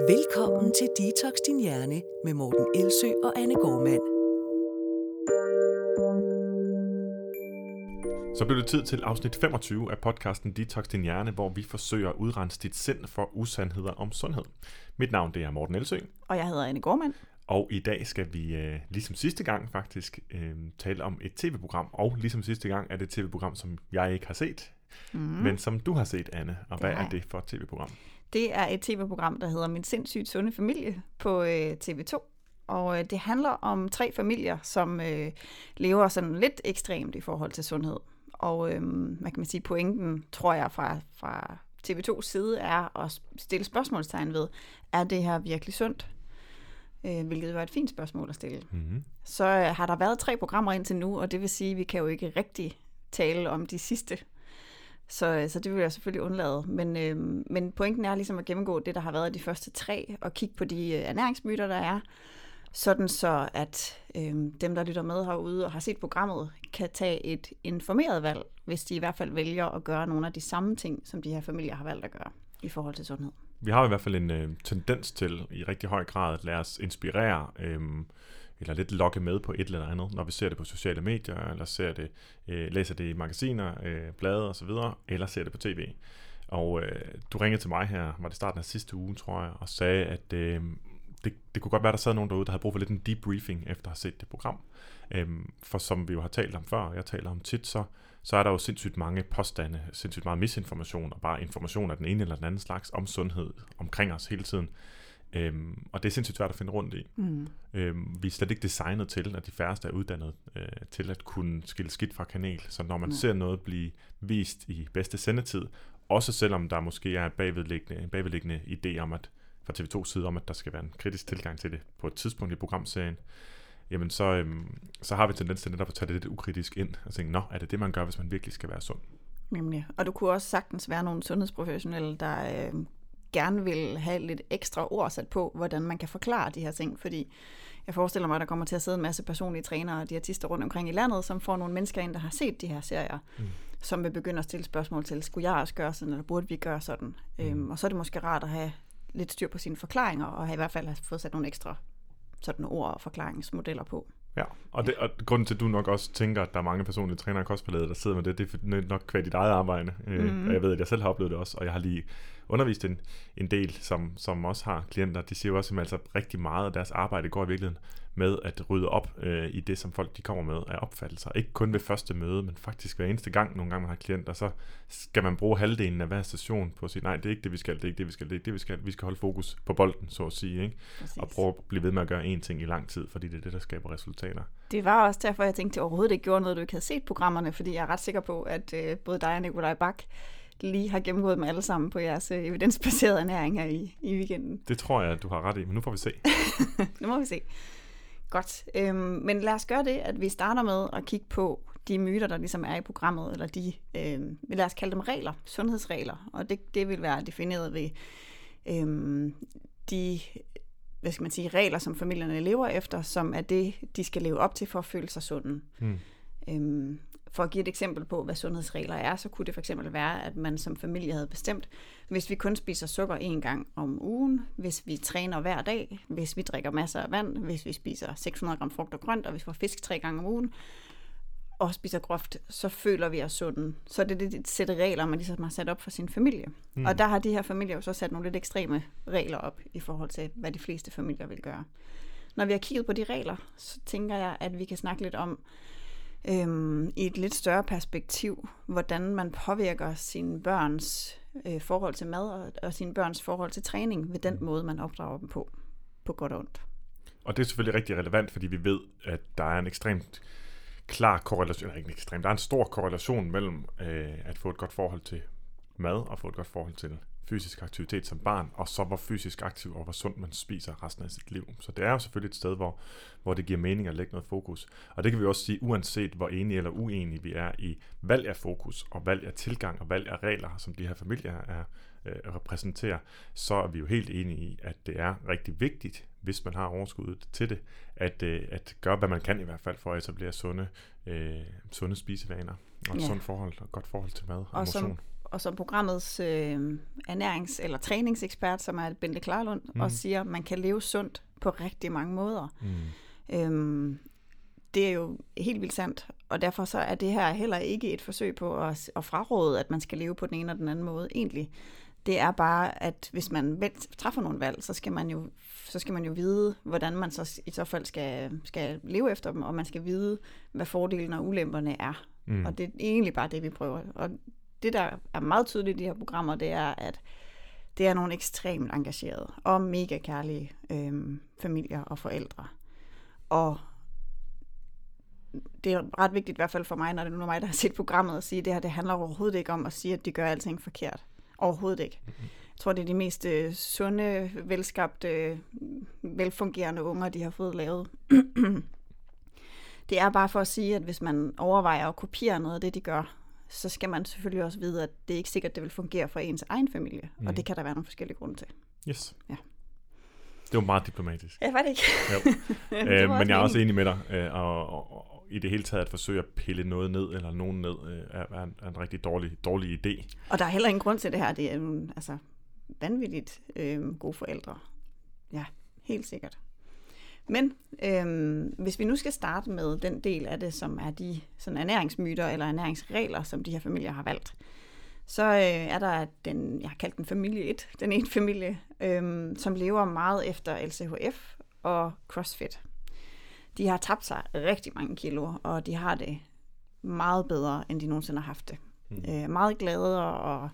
Velkommen til Detox Din Hjerne med Morten Elsø og Anne Gormand. Så blev det tid til afsnit 25 af podcasten Detox Din Hjerne, hvor vi forsøger at udrense dit sind for usandheder om sundhed. Mit navn det er Morten Elsø, Og jeg hedder Anne Gormand. og i dag skal vi, øh, ligesom sidste gang faktisk, øh, tale om et tv-program. Og ligesom sidste gang er det et tv-program, som jeg ikke har set, mm. men som du har set, Anne. Og hvad har er det for et tv-program? Det er et tv-program, der hedder Min sindssygt sunde familie på øh, TV2. Og øh, det handler om tre familier, som øh, lever sådan lidt ekstremt i forhold til sundhed. Og øh, hvad kan man sige, pointen, tror jeg, fra, fra TV2's side er at stille spørgsmålstegn ved, er det her virkelig sundt? Øh, hvilket er et fint spørgsmål at stille. Mm-hmm. Så øh, har der været tre programmer indtil nu, og det vil sige, at vi kan jo ikke rigtig tale om de sidste. Så, øh, så det vil jeg selvfølgelig undlade. Men, øh, men pointen er ligesom at gennemgå det, der har været de første tre, og kigge på de øh, ernæringsmyter, der er, sådan så at øh, dem, der lytter med herude og har set programmet, kan tage et informeret valg, hvis de i hvert fald vælger at gøre nogle af de samme ting, som de her familier har valgt at gøre i forhold til sundhed. Vi har i hvert fald en øh, tendens til i rigtig høj grad at lade os inspirere, øh, eller lidt lokke med på et eller andet, når vi ser det på sociale medier, eller ser det, øh, læser det i magasiner, øh, blade osv., eller ser det på tv. Og øh, du ringede til mig her, var det starten af sidste uge, tror jeg, og sagde, at øh, det, det kunne godt være, der sad nogen derude, der havde brug for lidt en debriefing efter at have set det program. Øhm, for som vi jo har talt om før, og jeg taler om tit, så, så er der jo sindssygt mange påstande, sindssygt meget misinformation, og bare information af den ene eller den anden slags om sundhed omkring os hele tiden. Øhm, og det er sindssygt svært at finde rundt i. Mm. Øhm, vi er slet ikke designet til, at de færreste er uddannet øh, til at kunne skille skidt fra kanel. Så når man Nej. ser noget blive vist i bedste sendetid, også selvom der måske er et bagvedliggende, en bagvedliggende idé om, at fra TV2 side om, at der skal være en kritisk tilgang til det på et tidspunkt i programserien, jamen så, øhm, så har vi tendens til netop at tage det lidt ukritisk ind og tænke, nå, er det det, man gør, hvis man virkelig skal være sund? Nemlig. Og du kunne også sagtens være nogle sundhedsprofessionelle, der øh, gerne vil have lidt ekstra ord sat på, hvordan man kan forklare de her ting, fordi jeg forestiller mig, at der kommer til at sidde en masse personlige trænere og diætister rundt omkring i landet, som får nogle mennesker ind, der har set de her serier, mm. som vil begynde at stille spørgsmål til, skulle jeg også gøre sådan, eller burde vi gøre sådan? Mm. Øhm, og så er det måske rart at have lidt styr på sine forklaringer, og have i hvert fald have fået sat nogle ekstra sådan ord og forklaringsmodeller på. Ja, og, det, og grunden til, at du nok også tænker, at der er mange personlige trænere i kostforladet, der sidder med det, det er nok kvad dit eget arbejde. Mm. Mhm. Og jeg ved, at jeg selv har oplevet det også, og jeg har lige undervist en, en del, som, som også har klienter. De siger jo også, at altså, rigtig meget af deres arbejde går i virkeligheden med at rydde op øh, i det, som folk de kommer med af opfattelser. Ikke kun ved første møde, men faktisk hver eneste gang, nogle gange man har klienter, så skal man bruge halvdelen af hver station på at sige, nej, det er ikke det, vi skal, det er ikke det, vi skal, det er ikke det, vi skal. Vi skal holde fokus på bolden, så at sige, ikke? Præcis. og prøve at blive ved med at gøre én ting i lang tid, fordi det er det, der skaber resultater. Det var også derfor, jeg tænkte, at jeg overhovedet ikke gjorde noget, du ikke havde set programmerne, fordi jeg er ret sikker på, at øh, både dig og Nikolaj Bak lige har gennemgået dem alle sammen på jeres øh, evidensbaserede ernæring her i, i weekenden. Det tror jeg, at du har ret i, men nu får vi se. Nu må vi se. Godt. Øhm, men lad os gøre det, at vi starter med at kigge på de myter, der ligesom er i programmet, eller de, øhm, lad os kalde dem regler, sundhedsregler. Og det, det vil være defineret ved øhm, de hvad skal man sige, regler, som familierne lever efter, som er det, de skal leve op til for at føle sig sunde. Hmm. Øhm, for at give et eksempel på, hvad sundhedsregler er, så kunne det for eksempel være, at man som familie havde bestemt, hvis vi kun spiser sukker en gang om ugen, hvis vi træner hver dag, hvis vi drikker masser af vand, hvis vi spiser 600 gram frugt og grønt, og hvis vi får fisk tre gange om ugen, og spiser groft, så føler vi os sunde. Så det er det sæt regler, man ligesom har sat op for sin familie. Mm. Og der har de her familier jo så sat nogle lidt ekstreme regler op, i forhold til, hvad de fleste familier vil gøre. Når vi har kigget på de regler, så tænker jeg, at vi kan snakke lidt om, øhm, i et lidt større perspektiv, hvordan man påvirker sine børns øh, forhold til mad og, og sine børns forhold til træning ved den måde, man opdrager dem på, på godt og ondt. Og det er selvfølgelig rigtig relevant, fordi vi ved, at der er en ekstremt klar korrelation, eller ikke en ekstrem, der er en stor korrelation mellem øh, at få et godt forhold til mad og få et godt forhold til fysisk aktivitet som barn, og så hvor fysisk aktiv og hvor sundt man spiser resten af sit liv. Så det er jo selvfølgelig et sted, hvor, hvor det giver mening at lægge noget fokus. Og det kan vi også sige, uanset hvor enige eller uenige vi er i valg af fokus, og valg af tilgang, og valg af regler, som de her familier er, øh, repræsenterer, så er vi jo helt enige i, at det er rigtig vigtigt, hvis man har overskuddet til det, at, øh, at gøre, hvad man kan i hvert fald for at etablere sunde, øh, sunde spisevaner, og et Ja. sundt forhold, og godt forhold til mad og, Og motion. som, og som programmets øh, ernærings- eller træningsekspert, som er Bente Klarlund, mm. og siger, at man kan leve sundt på rigtig mange måder. Mm. Øhm, det er jo helt vildt sandt, og derfor så er det her heller ikke et forsøg på at, at fraråde, at man skal leve på den ene og den anden måde, egentlig. Det er bare, at hvis man træffer nogle valg, så skal man jo, så skal man jo vide, hvordan man så i så fald skal, skal leve efter dem, og man skal vide, hvad fordelene og ulemperne er. Mm. Og det er egentlig bare det, vi prøver. Og det, der er meget tydeligt i de her programmer, det er, at det er nogle ekstremt engagerede og mega kærlige øhm, familier og forældre. Og det er ret vigtigt i hvert fald for mig, når det nu er mig, der har set programmet, at sige, at det her det handler overhovedet ikke om at sige, at de gør alting forkert. Overhovedet ikke. Jeg tror, det er de mest øh, sunde, velskabte, velfungerende unger, de har fået lavet. det er bare for at sige, at hvis man overvejer at kopiere noget af det, de gør, så skal man selvfølgelig også vide, at det er ikke sikkert, at det vil fungere for ens egen familie. Mm. Og det kan der være nogle forskellige grunde til. Yes. Ja. Det var meget diplomatisk. Ja, var det ikke? Jo. øh, men jeg er også enig med dig, øh, og, og, og i det hele taget at forsøge at pille noget ned, eller nogen ned, øh, er, er, en, er en rigtig dårlig, dårlig idé. Og der er heller ingen grund til det her. Det er altså, vanvittigt øh, gode forældre. Ja, helt sikkert. Men øhm, hvis vi nu skal starte med den del af det, som er de sådan ernæringsmyter eller ernæringsregler, som de her familier har valgt, så øh, er der den, jeg har kaldt den familie 1, den ene familie, øhm, som lever meget efter LCHF og CrossFit. De har tabt sig rigtig mange kilo, og de har det meget bedre, end de nogensinde har haft det. Mm. Øh, meget glade og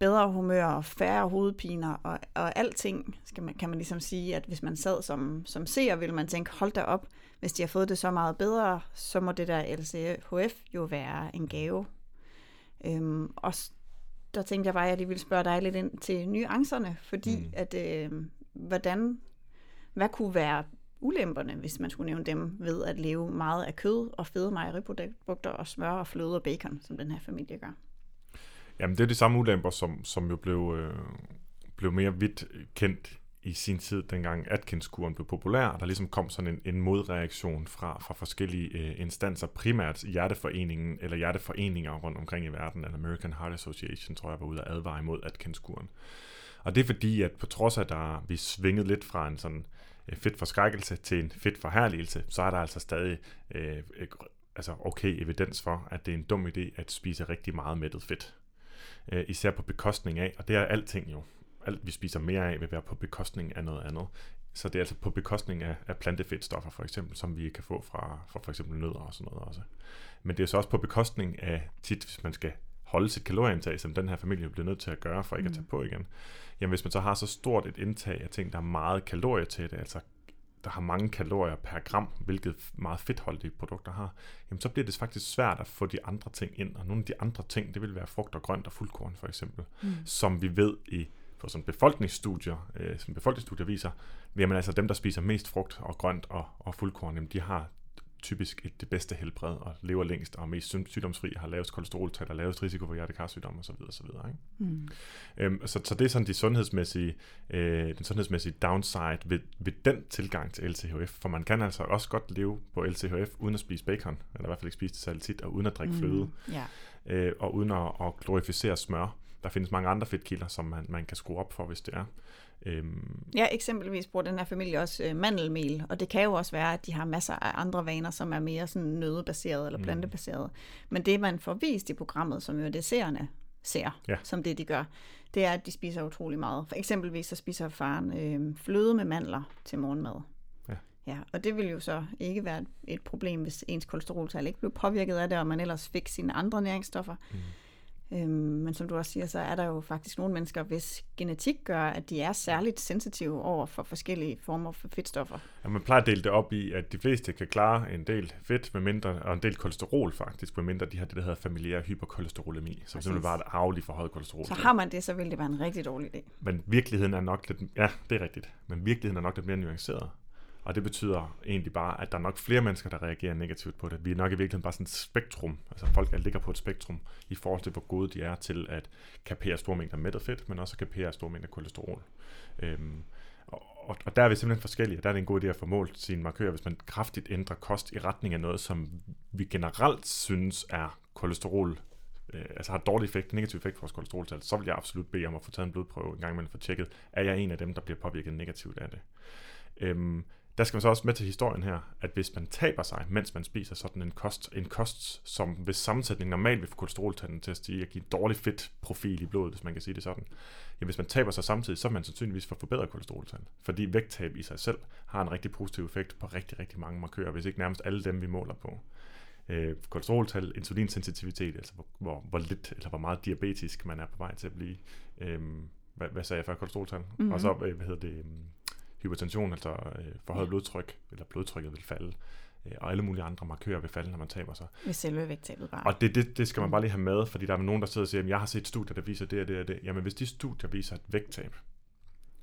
bedre humør og færre hovedpiner og, og alting, skal man, kan man ligesom sige, at hvis man sad som, som seer, ville man tænke, hold da op, hvis de har fået det så meget bedre, så må det der LCHF jo være en gave. Øhm, og der tænkte jeg bare, at jeg ville spørge dig lidt ind til nuancerne, fordi mm. at, øh, hvordan, hvad kunne være ulemperne, hvis man skulle nævne dem, ved at leve meget af kød og fede mejeriprodukter og smør og fløde og bacon, som den her familie gør? Jamen, det er de samme ulemper, som, som jo blev, øh, blev mere vidt kendt i sin tid, dengang Atkins-kuren blev populær, der ligesom kom sådan en, en modreaktion fra, fra forskellige øh, instanser, primært Hjerteforeningen eller hjerteforeninger rundt omkring i verden, eller American Heart Association, tror jeg, var ude at advare imod Atkins-kuren. Og det er fordi, at på trods af, at der, vi svingede lidt fra en sådan øh, fedt forskrækkelse til en fedt forherligelse, så er der altså stadig øh, øh altså okay evidens for, at det er en dum idé at spise rigtig meget mættet fedt øh, især på bekostning af, og det er alting jo, alt vi spiser mere af vil være på bekostning af noget andet. Så det er altså på bekostning af, af plantefedtstoffer for eksempel, som vi kan få fra, fra for eksempel nødder og sådan noget også. Men det er så også på bekostning af tit, hvis man skal holde sit kalorieindtag, som den her familie bliver nødt til at gøre for ikke mm. at tage på igen. Jamen hvis man så har så stort et indtag af ting, der er meget det, altså der har mange kalorier per gram, hvilket meget fedtholdige produkter har, jamen så bliver det faktisk svært at få de andre ting ind. Og nogle af de andre ting, det vil være frugt og grønt og fuldkorn for eksempel, mm. som vi ved i for sådan befolkningsstudier, øh, som befolkningsstudier viser, jamen altså dem, der spiser mest frugt og grønt og, og fuldkorn, jamen de har typisk et, det bedste helbred og lever længst og er mest sygdomsfri, har lavest kolesteroltal og lavest risiko for hjertekarsygdom osv. osv. Ikke? Mm. Øhm, så, så det er sådan de sundhedsmæssige, øh, den sundhedsmæssige downside ved, ved den tilgang til LCHF, for man kan altså også godt leve på LCHF uden at spise bacon, eller i hvert fald ikke spise det særligt tit, og uden at drikke mm. fløde, yeah. øh, og uden at, at glorificere smør. Der findes mange andre fedtkilder, som man, man kan skrue op for, hvis det er. Øhm. Ja, eksempelvis bruger den her familie også øh, mandelmel, og det kan jo også være, at de har masser af andre vaner, som er mere sådan nødebaseret eller mm. plantebaseret. Mm. Men det, man får vist i programmet, som jo det seerne ser, ja. som det de gør, det er, at de spiser utrolig meget. For eksempelvis så spiser faren øh, fløde med mandler til morgenmad. Ja. ja. Og det vil jo så ikke være et problem, hvis ens kolesteroltal ikke blev påvirket af det, og man ellers fik sine andre næringsstoffer. Mm. Øhm, men som du også siger, så er der jo faktisk nogle mennesker, hvis genetik gør, at de er særligt sensitive over for forskellige former for fedtstoffer. Ja, man plejer at dele det op i, at de fleste kan klare en del fedt, med mindre, og en del kolesterol faktisk, med mindre de har det, der hedder familiær hyperkolesterolemi, som simpelthen bare et arveligt forhøjet kolesterol. Så har man det, så vil det være en rigtig dårlig idé. Men virkeligheden er nok lidt, ja, det er rigtigt, men virkeligheden er nok lidt mere nuanceret. Og det betyder egentlig bare, at der er nok flere mennesker, der reagerer negativt på det. Vi er nok i virkeligheden bare sådan et spektrum. Altså folk ligger på et spektrum i forhold til, hvor gode de er til at kapere store mængder mættet fedt, men også at kapere store mængder kolesterol. Øhm, og, og, og der er vi simpelthen forskellige. Der er det en god idé at få målt sine markører, hvis man kraftigt ændrer kost i retning af noget, som vi generelt synes er kolesterol øh, altså har dårlig effekt, negativ effekt på vores kolesteroltal, så vil jeg absolut bede om at få taget en blodprøve en gang imellem for tjekket, er jeg en af dem, der bliver påvirket negativt af det. Øhm, der skal man så også med til historien her, at hvis man taber sig, mens man spiser sådan en kost, en kost, som hvis sammensætning normalt vil få kolesteroltanden til at stige og give en dårlig fedtprofil i blodet, hvis man kan sige det sådan, ja, hvis man taber sig samtidig, så vil man sandsynligvis få forbedret kolesteroltand. Fordi vægttab i sig selv har en rigtig positiv effekt på rigtig, rigtig mange markører, hvis ikke nærmest alle dem, vi måler på. Øh, kolesteroltal, insulinsensitivitet, altså hvor, hvor, hvor lidt eller hvor meget diabetisk man er på vej til at blive. Øh, hvad, hvad sagde jeg før? Kolesteroltal? Mm-hmm. Og så, øh, hvad hedder det, øhm, hypertension, altså øh, forhøjet ja. blodtryk, eller blodtrykket vil falde, øh, og alle mulige andre markører vil falde, når man taber sig. Hvis selve vægttabet bare. Og det, det, det skal man bare lige have med, fordi der er nogen, der sidder og siger, at jeg har set studier, der viser det og det og det. Jamen hvis de studier viser et vægttab,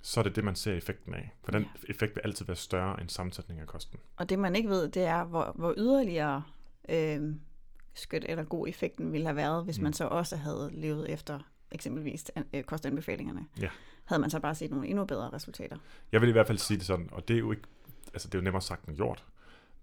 så er det det, man ser effekten af. For den ja. effekt vil altid være større end sammensætning af kosten. Og det, man ikke ved, det er, hvor, hvor yderligere øh, skødt eller god effekten ville have været, hvis mm. man så også havde levet efter eksempelvis øh, kostanbefalingerne. Ja havde man så bare set nogle endnu bedre resultater. Jeg vil i hvert fald sige det sådan, og det er jo ikke, altså det er jo nemmere sagt end gjort.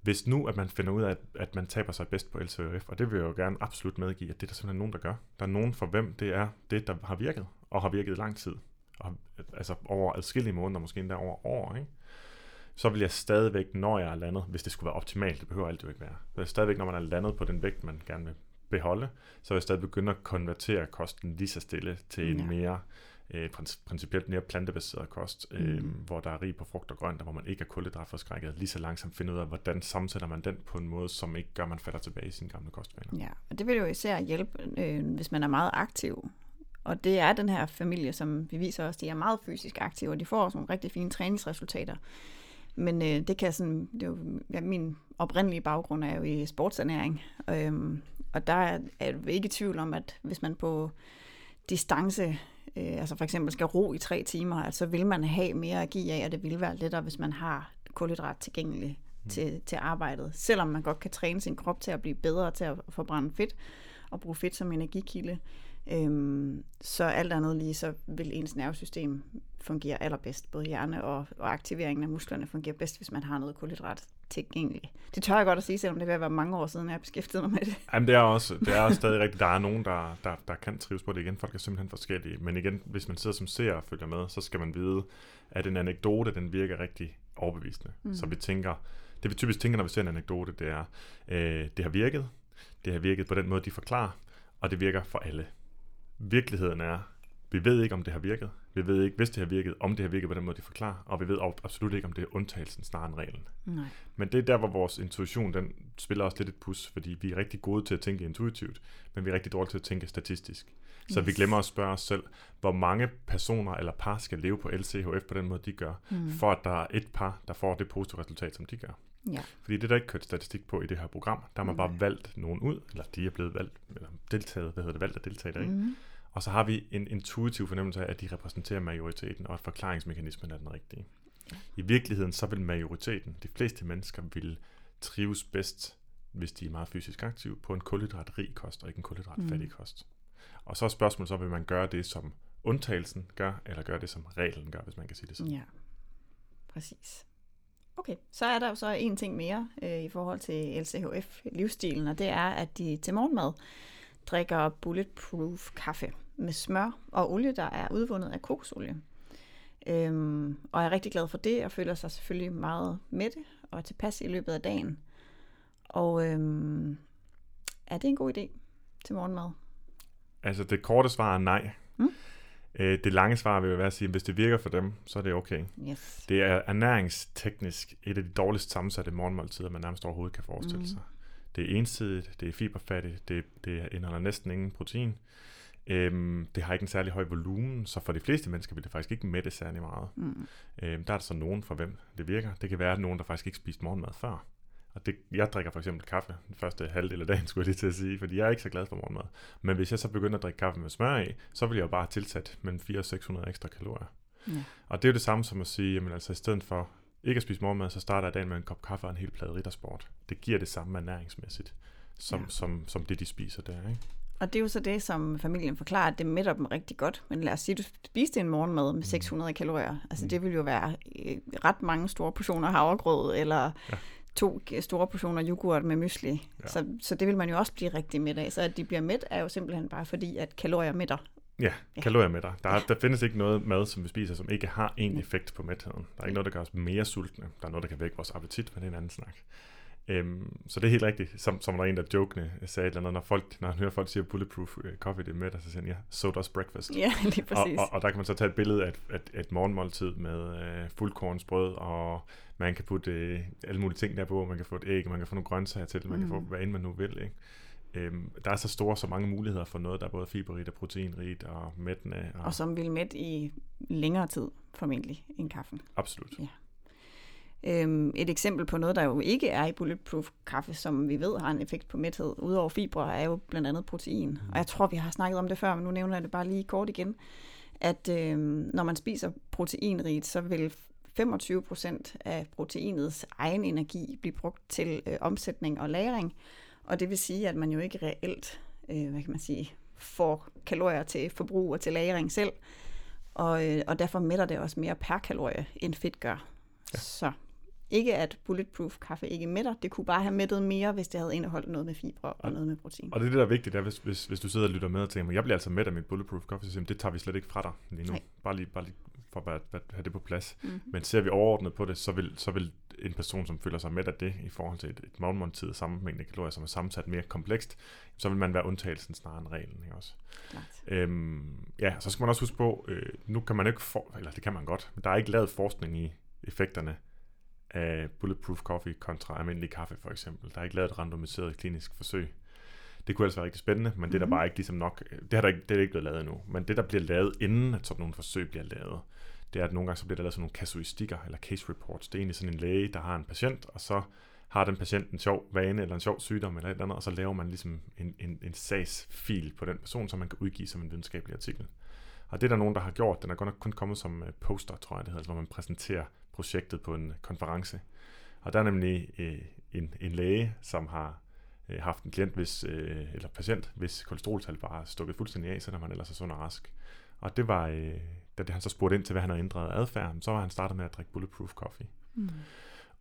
Hvis nu, at man finder ud af, at, at man taber sig bedst på LCHF, og det vil jeg jo gerne absolut medgive, at det er der simpelthen nogen, der gør. Der er nogen for hvem det er det, der har virket, og har virket i lang tid. Og, altså over adskillige måneder, måske endda over år, ikke? så vil jeg stadigvæk, når jeg er landet, hvis det skulle være optimalt, det behøver altid ikke være, så er stadigvæk, når man er landet på den vægt, man gerne vil beholde, så vil jeg stadig begynde at konvertere kosten lige så stille til en ja. mere øh, principielt mere plantebaseret kost, øh, mm. hvor der er rig på frugt og grønt, og hvor man ikke er kulhydratforskrækket, lige så langsomt finde ud af, hvordan sammensætter man den på en måde, som ikke gør, at man falder tilbage i sine gamle kostvaner. Ja, og det vil jo især hjælpe, øh, hvis man er meget aktiv. Og det er den her familie, som vi viser os, de er meget fysisk aktive, og de får også nogle rigtig fine træningsresultater. Men øh, det kan sådan, det er jo, ja, min oprindelige baggrund er jo i sportsernæring, øhm, og der er, er ikke i tvivl om, at hvis man på distance øh, altså for eksempel skal ro i tre timer, altså vil man have mere at give af, og det vil være lettere, hvis man har kulhydrat tilgængeligt mm. til, til arbejdet. Selvom man godt kan træne sin krop til at blive bedre til at forbrænde fedt, og bruge fedt som energikilde, øhm, så alt andet lige, så vil ens nervesystem fungere allerbedst. Både hjerne og, og aktiveringen af musklerne fungerer bedst, hvis man har noget kulhydrat tilgængeligt. Det tør jeg godt at sige, selvom det vil være mange år siden, jeg har beskæftiget mig med det. Jamen, det er også, det er også stadig rigtigt. Der er nogen, der, der, der kan trives på det igen. Folk er simpelthen forskellige. Men igen, hvis man sidder som ser og følger med, så skal man vide, at en anekdote, den virker rigtig overbevisende. Mm. Så vi tænker, det vi typisk tænker, når vi ser en anekdote, det er, øh, det har virket, det har virket på den måde, de forklarer, og det virker for alle. Virkeligheden er, vi ved ikke, om det har virket. Vi ved ikke, hvis det har virket, om det har virket på den måde, de forklarer. Og vi ved absolut ikke, om det er undtagelsen snarere end reglen. Nej. Men det er der, hvor vores intuition, den spiller også lidt et pus, fordi vi er rigtig gode til at tænke intuitivt, men vi er rigtig dårlige til at tænke statistisk. Så yes. vi glemmer at spørge os selv, hvor mange personer eller par skal leve på LCHF på den måde, de gør, mm. for at der er et par, der får det positive resultat, som de gør. Ja. Fordi det er der ikke kørt statistik på i det her program. Der har man bare valgt nogen ud, eller de er blevet valgt, eller deltaget, hvad hedder det, valgt at deltage der, ikke? Mm. Og så har vi en intuitiv fornemmelse af, at de repræsenterer majoriteten, og at forklaringsmekanismen er den rigtige. I virkeligheden så vil majoriteten, de fleste mennesker, vil trives bedst, hvis de er meget fysisk aktive, på en kulhydratrig kost, og ikke en kulhydratfattig mm. kost. Og så er spørgsmålet så, vil man gøre det, som undtagelsen gør, eller gøre det, som reglen gør, hvis man kan sige det sådan. Ja, præcis. Okay, så er der jo så en ting mere øh, i forhold til LCHF-livsstilen, og det er, at de til morgenmad drikker bulletproof kaffe med smør og olie, der er udvundet af kokosolie. Øhm, og jeg er rigtig glad for det, og føler sig selvfølgelig meget mætte og tilpas i løbet af dagen. Og øhm, er det en god idé til morgenmad? Altså det korte svar er nej. Mm? Øh, det lange svar vil være at sige, at hvis det virker for dem, så er det okay. Yes. Det er ernæringsteknisk et af de dårligst sammensatte morgenmåltider, man nærmest overhovedet kan forestille mm. sig. Det er ensidigt, det er fiberfattigt, det, det indeholder næsten ingen protein. Øhm, det har ikke en særlig høj volumen, så for de fleste mennesker vil det faktisk ikke mætte særlig meget. Mm. Øhm, der er der så nogen for hvem det virker. Det kan være nogen, der faktisk ikke spiste morgenmad før. Og det, jeg drikker for eksempel kaffe den første halvdel af dagen, skulle jeg lige til at sige, fordi jeg er ikke så glad for morgenmad. Men hvis jeg så begynder at drikke kaffe med smør i, så vil jeg jo bare tilsat mellem 400 og 600 ekstra kalorier. Ja. Og det er jo det samme som at sige, jamen altså i stedet for ikke at spise morgenmad, så starter jeg dagen med en kop kaffe og en hel plade riddersport. Det giver det samme ernæringsmæssigt, som, ja. som, som det, de spiser der. Ikke? Og det er jo så det, som familien forklarer, at det mætter dem rigtig godt. Men lad os sige, at du spiste en morgenmad med 600 mm. kalorier. Altså mm. det vil jo være øh, ret mange store portioner havregrød, eller ja. To store portioner yoghurt med mysli. Ja. Ja. Så, så det vil man jo også blive rigtig mæt af. Så at de bliver mæt er jo simpelthen bare fordi, at kalorier mætter. Ja, kalorier med dig. Der, er, der findes ikke noget mad, som vi spiser, som ikke har en effekt på mætheden. Der er ikke noget, der gør os mere sultne. Der er noget, der kan vække vores appetit, men det er en anden snak. Øhm, så det er helt rigtigt, som, som der er en, der jokende sagde et eller andet, når, folk, når han hører folk sige bulletproof øh, coffee, det er med dig, så siger han, ja, so does breakfast. Ja, lige og, præcis. og, og, der kan man så tage et billede af et, et, et morgenmåltid med øh, fuldkornsbrød, og man kan putte øh, alle mulige ting der på, man kan få et æg, man kan få nogle grøntsager til, man mm. kan få hvad end man nu vil. Ikke? Øhm, der er så store, så mange muligheder for noget, der er både fiberrigt og proteinrigt og mættende. Og, og som vil mætte i længere tid, formentlig, end kaffen. Absolut. Ja. Øhm, et eksempel på noget, der jo ikke er i bulletproof kaffe, som vi ved har en effekt på mæthed, udover fibre, er jo blandt andet protein. Mm. Og jeg tror, vi har snakket om det før, men nu nævner jeg det bare lige kort igen, at øhm, når man spiser proteinrigt, så vil 25 procent af proteinets egen energi blive brugt til øh, omsætning og lagring. Og det vil sige, at man jo ikke reelt, øh, hvad kan man sige, får kalorier til forbrug og til lagring selv. Og, øh, og derfor mætter det også mere per kalorie, end fedt gør. Ja. Så ikke at bulletproof kaffe ikke mætter, det kunne bare have mættet mere, hvis det havde indeholdt noget med fibre og, og noget med protein. Og det er det, der er vigtigt, er, hvis, hvis, hvis du sidder og lytter med og tænker, jeg bliver altså mæt af mit bulletproof kaffe system, det tager vi slet ikke fra dig lige nu. Nej. Bare lige, bare lige for at, at have det på plads. Mm. Men ser vi overordnet på det, så vil, så vil en person, som føler sig mæt af det, i forhold til et, et morgenmåltid og samme mængde kalorier, som er sammensat mere komplekst, så vil man være undtagelsen snarere end reglen. Ikke også? Øhm, ja, så skal man også huske på, øh, nu kan man ikke, for, eller det kan man godt, men der er ikke lavet forskning i effekterne af bulletproof coffee kontra almindelig kaffe for eksempel. Der er ikke lavet et randomiseret klinisk forsøg. Det kunne altså være rigtig spændende, men mm-hmm. det er der bare ikke ligesom nok, det har der ikke, det er ikke blevet lavet endnu. Men det, der bliver lavet, inden at sådan nogle forsøg bliver lavet, det er, at nogle gange så bliver der lavet sådan nogle kasuistikker, eller case reports. Det er egentlig sådan en læge, der har en patient, og så har den patient en sjov vane, eller en sjov sygdom, eller et eller andet, og så laver man ligesom en, en, en sagsfil på den person, som man kan udgive som en videnskabelig artikel. Og det er der nogen, der har gjort. Den er godt nok kun kommet som poster, tror jeg det hedder, altså, hvor man præsenterer projektet på en konference. Og der er nemlig øh, en, en læge, som har øh, haft en klient, hvis, øh, eller patient, hvis kolesteroltal bare er stukket fuldstændig af, selvom han ellers er sund og rask. Og det var, øh, da han så spurgte ind til, hvad han havde ændret adfærd, så var han startet med at drikke bulletproof coffee. Mm.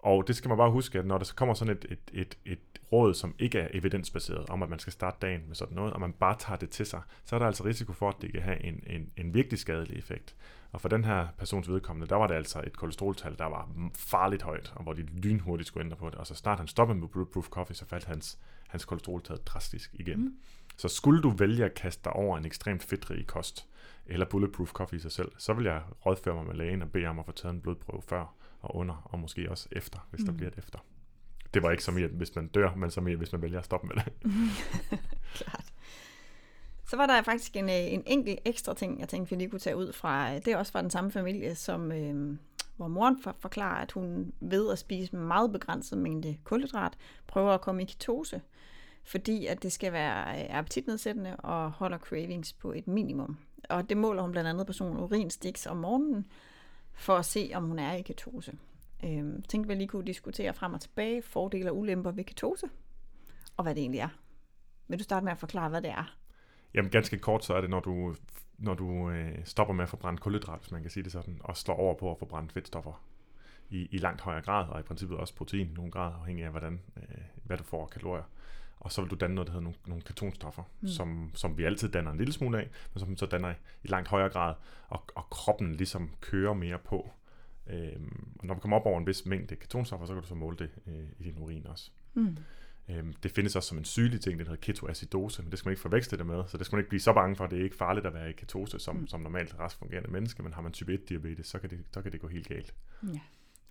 Og det skal man bare huske, at når der så kommer sådan et, et, et, et råd, som ikke er evidensbaseret, om at man skal starte dagen med sådan noget, og man bare tager det til sig, så er der altså risiko for, at det kan have en, en, en virkelig skadelig effekt. Og for den her persons vedkommende, der var det altså et kolesteroltal, der var farligt højt, og hvor de lynhurtigt skulle ændre på det. Og så snart han stoppede med Bulletproof Coffee, så faldt hans, hans kolesteroltal drastisk igen. Mm. Så skulle du vælge at kaste dig over en ekstremt fedtrig kost, eller Bulletproof Coffee i sig selv, så vil jeg rådføre mig med lægen og bede om at få taget en blodprøve før og under, og måske også efter, hvis mm. der bliver et efter. Det var ikke som i, hvis man dør, men som i, hvis man vælger at stoppe med det. Klart. Så var der faktisk en, en enkelt ekstra ting, jeg tænkte, vi lige kunne tage ud fra. Det er også fra den samme familie, som, øh, hvor moren for, forklarer, at hun ved at spise meget begrænset mængde kulhydrat, prøver at komme i ketose, fordi at det skal være appetitnedsættende og holder cravings på et minimum. Og det måler hun blandt andet på sådan urinstiks om morgenen, for at se, om hun er i ketose. Øh, tænkte vi lige kunne diskutere frem og tilbage fordele og ulemper ved ketose, og hvad det egentlig er. Vil du starte med at forklare, hvad det er? Jamen ganske kort, så er det, når du, når du øh, stopper med at forbrænde kulhydrat, hvis man kan sige det sådan, og slår over på at forbrænde fedtstoffer i, i langt højere grad, og i princippet også protein i nogen grad, afhængig af, hvordan, øh, hvad du får af kalorier. Og så vil du danne noget, der hedder nogle, nogle ketonstoffer, mm. som, som vi altid danner en lille smule af, men som så danner i langt højere grad, og, og kroppen ligesom kører mere på. Øhm, og når vi kommer op over en vis mængde ketonstoffer, så kan du så måle det øh, i din urin også. Mm. Øhm, det findes også som en sygelig ting, det hedder ketoacidose, men det skal man ikke forveksle det med, så det skal man ikke blive så bange for, det er ikke farligt at være i ketose som, mm. som normalt rask fungerende menneske, men har man type 1 diabetes, så kan det, så kan det gå helt galt. Ja.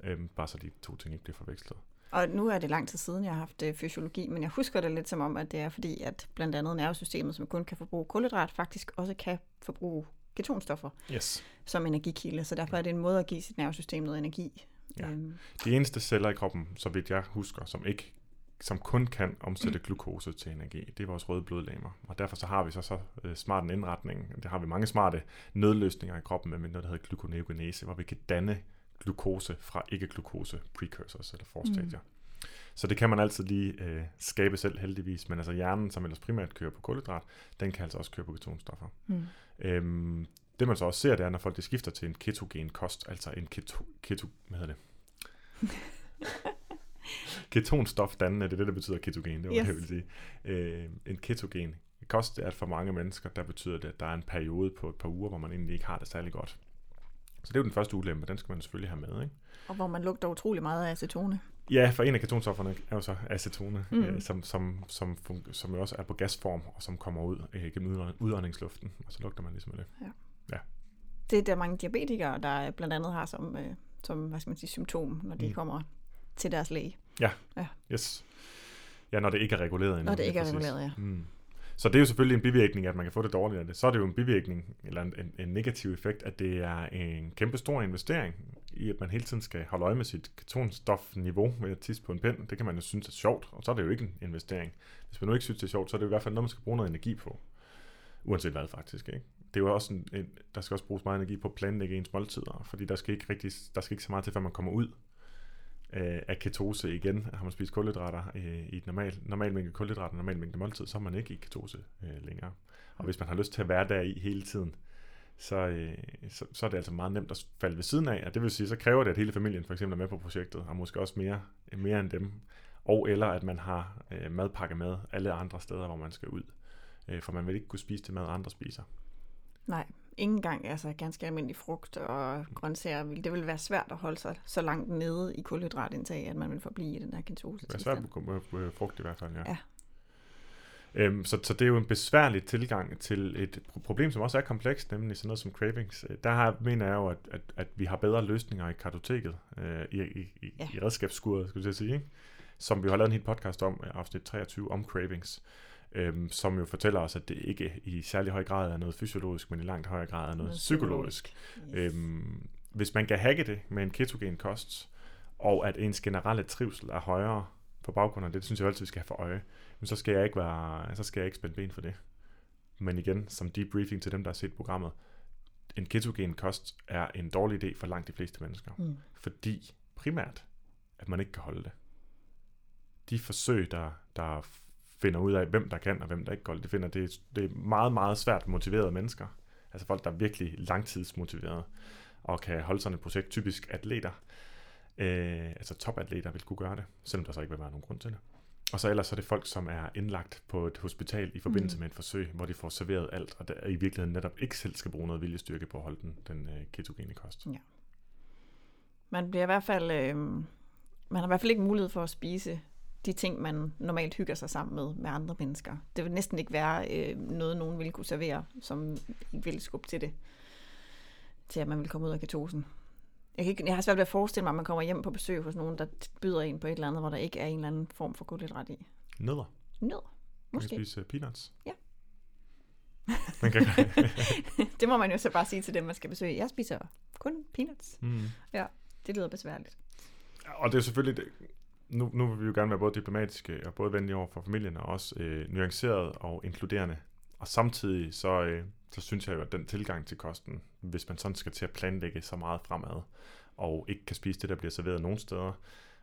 Øhm, bare så de to ting ikke bliver forvekslet. Og nu er det lang tid siden, jeg har haft øh, fysiologi, men jeg husker det lidt som om, at det er fordi, at blandt andet nervesystemet, som kun kan forbruge kulhydrat, faktisk også kan forbruge ketonstoffer yes. som energikilde. Så derfor er det en måde at give sit nervesystem noget energi. Ja. Øhm. De eneste celler i kroppen, så vidt jeg husker, som ikke som kun kan omsætte glukose til energi. Det er vores røde blodlegemer. Og derfor så har vi så, så uh, smart en indretning. Det har vi mange smarte nødløsninger i kroppen med noget, der hedder gluconeogenese, hvor vi kan danne glukose fra ikke-glukose precursors eller forstadier. Mm. Så det kan man altid lige uh, skabe selv heldigvis, men altså hjernen, som ellers primært kører på kulhydrat, den kan altså også køre på ketonstoffer. Mm. Øhm, det man så også ser, det er, når folk de skifter til en ketogen kost, altså en keto, keto hvad hedder det? ketonstofdannende, det er det, der betyder ketogen, det var Yes. det, jeg ville sige. Øh, en ketogen kost er for mange mennesker, der betyder det, at der er en periode på et par uger, hvor man egentlig ikke har det særlig godt. Så det er jo den første ulempe, den skal man selvfølgelig have med. Ikke? Og hvor man lugter utrolig meget af acetone. Ja, for en af ketonstofferne er jo så acetone, Mm. øh, som, som, som, som jo også er på gasform, og som kommer ud øh, gennem udånd- udåndingsluften, og så lugter man ligesom af det. Det er der mange diabetikere, der blandt andet har som, øh, som hvad skal man sige, symptom, når de Mm. kommer til deres læge. Yes. Ja, når det ikke er reguleret endnu. Når det ikke er præcis. reguleret, ja. Mm. Så det er jo selvfølgelig en bivirkning, at man kan få det dårligt af det. Så er det jo en bivirkning, eller en, en, en negativ effekt, at det er en kæmpe stor investering i, at man hele tiden skal holde øje med sit ketonstofniveau ved at tisse på en pind. Det kan man jo synes er sjovt, og så er det jo ikke en investering. Hvis man nu ikke synes, det er sjovt, så er det i hvert fald noget, man skal bruge noget energi på. Uanset hvad faktisk, ikke? Det er jo også en, en, der skal også bruges meget energi på at planlægge ens måltider, fordi der skal ikke rigtig, der skal ikke så meget til, før man kommer ud øh, af ketose igen. Har man spist kulhydrater øh, i et normal, normal mængde kulhydrater, normal mængde måltid, så er man ikke i ketose øh, længere. Og hvis man har lyst til at være der i hele tiden, så, øh, så, så er det altså meget nemt at falde ved siden af, og det vil sige, så kræver det, at hele familien for eksempel er med på projektet, og måske også mere, mere end dem, og eller at man har øh, madpakke med alle andre steder, hvor man skal ud. Øh, for man vil ikke kunne spise det mad, andre spiser. Nej, ingen gang altså ganske almindelig frugt og grøntsager. Det vil være svært at holde sig så langt nede i kulhydratindtag, at man vil forblive i den der ketose Det er svært med, frugt i hvert fald, ja. Ja. Øhm, så, så det er jo en besværlig tilgang til et pro- problem, som også er komplekst, nemlig sådan noget som cravings. Øh, Der har, mener jeg jo, at, at, at vi har bedre løsninger i kartoteket, øh, i, i, Ja. i redskabsskuret, skulle jeg sige, ikke? som vi har lavet en hel podcast om, øh, afsnit 23, om cravings, øhm, som jo fortæller os, at det ikke i særlig høj grad er noget fysiologisk, men i langt højere grad er noget, Noget psykologisk. Yes. Øhm, hvis man kan hacke det med en ketogen kost, og at ens generelle trivsel er højere på baggrund af det, det synes jeg altid, vi skal have for øje, men så skal jeg ikke være, så skal jeg ikke spænde ben for det. Men igen, som debriefing til dem, der har set programmet, en ketogen kost er en dårlig idé for langt de fleste mennesker. Mm. Fordi primært, at man ikke kan holde det. De forsøg, der, der finder ud af, hvem der kan og hvem der ikke kan det, finder, det, er- det er meget, meget svært motiverede mennesker. Altså folk, der er virkelig langtidsmotiverede og kan holde sådan et projekt. Typisk atleter, øh, altså topatleter vil kunne gøre det, selvom der så ikke vil være nogen grund til det. Og så ellers så er det folk, som er indlagt på et hospital i forbindelse Mm. med et forsøg, hvor de får serveret alt, og der i virkeligheden netop ikke selv skal bruge noget viljestyrke på at holde den, den øh, ketogene kost. Man bliver i hvert fald, øh, man har i hvert fald ikke mulighed for at spise de ting, man normalt hygger sig sammen med med andre mennesker. Det vil næsten ikke være øh, noget, nogen ville kunne servere, som ikke ville skubbe til det, til at man vil komme ud af ketosen. Jeg, kan ikke, jeg har svært ved at forestille mig, at man kommer hjem på besøg hos nogen, der byder en på et eller andet, hvor der ikke er en eller anden form for kulhydrat i. Nødder. Nødder. Man kan Måske. spise uh, peanuts. Ja. Man kan, det må man jo så bare sige til dem, man skal besøge. Jeg spiser kun peanuts. mm. Det lyder besværligt. Og det er selvfølgelig, det, nu, nu vil vi jo gerne være både diplomatiske og både venlige over for familien, og også øh, nuanceret og inkluderende. Og samtidig så, øh, så synes jeg jo, at den tilgang til kosten, hvis man sådan skal til at planlægge så meget fremad, og ikke kan spise det, der bliver serveret nogen steder,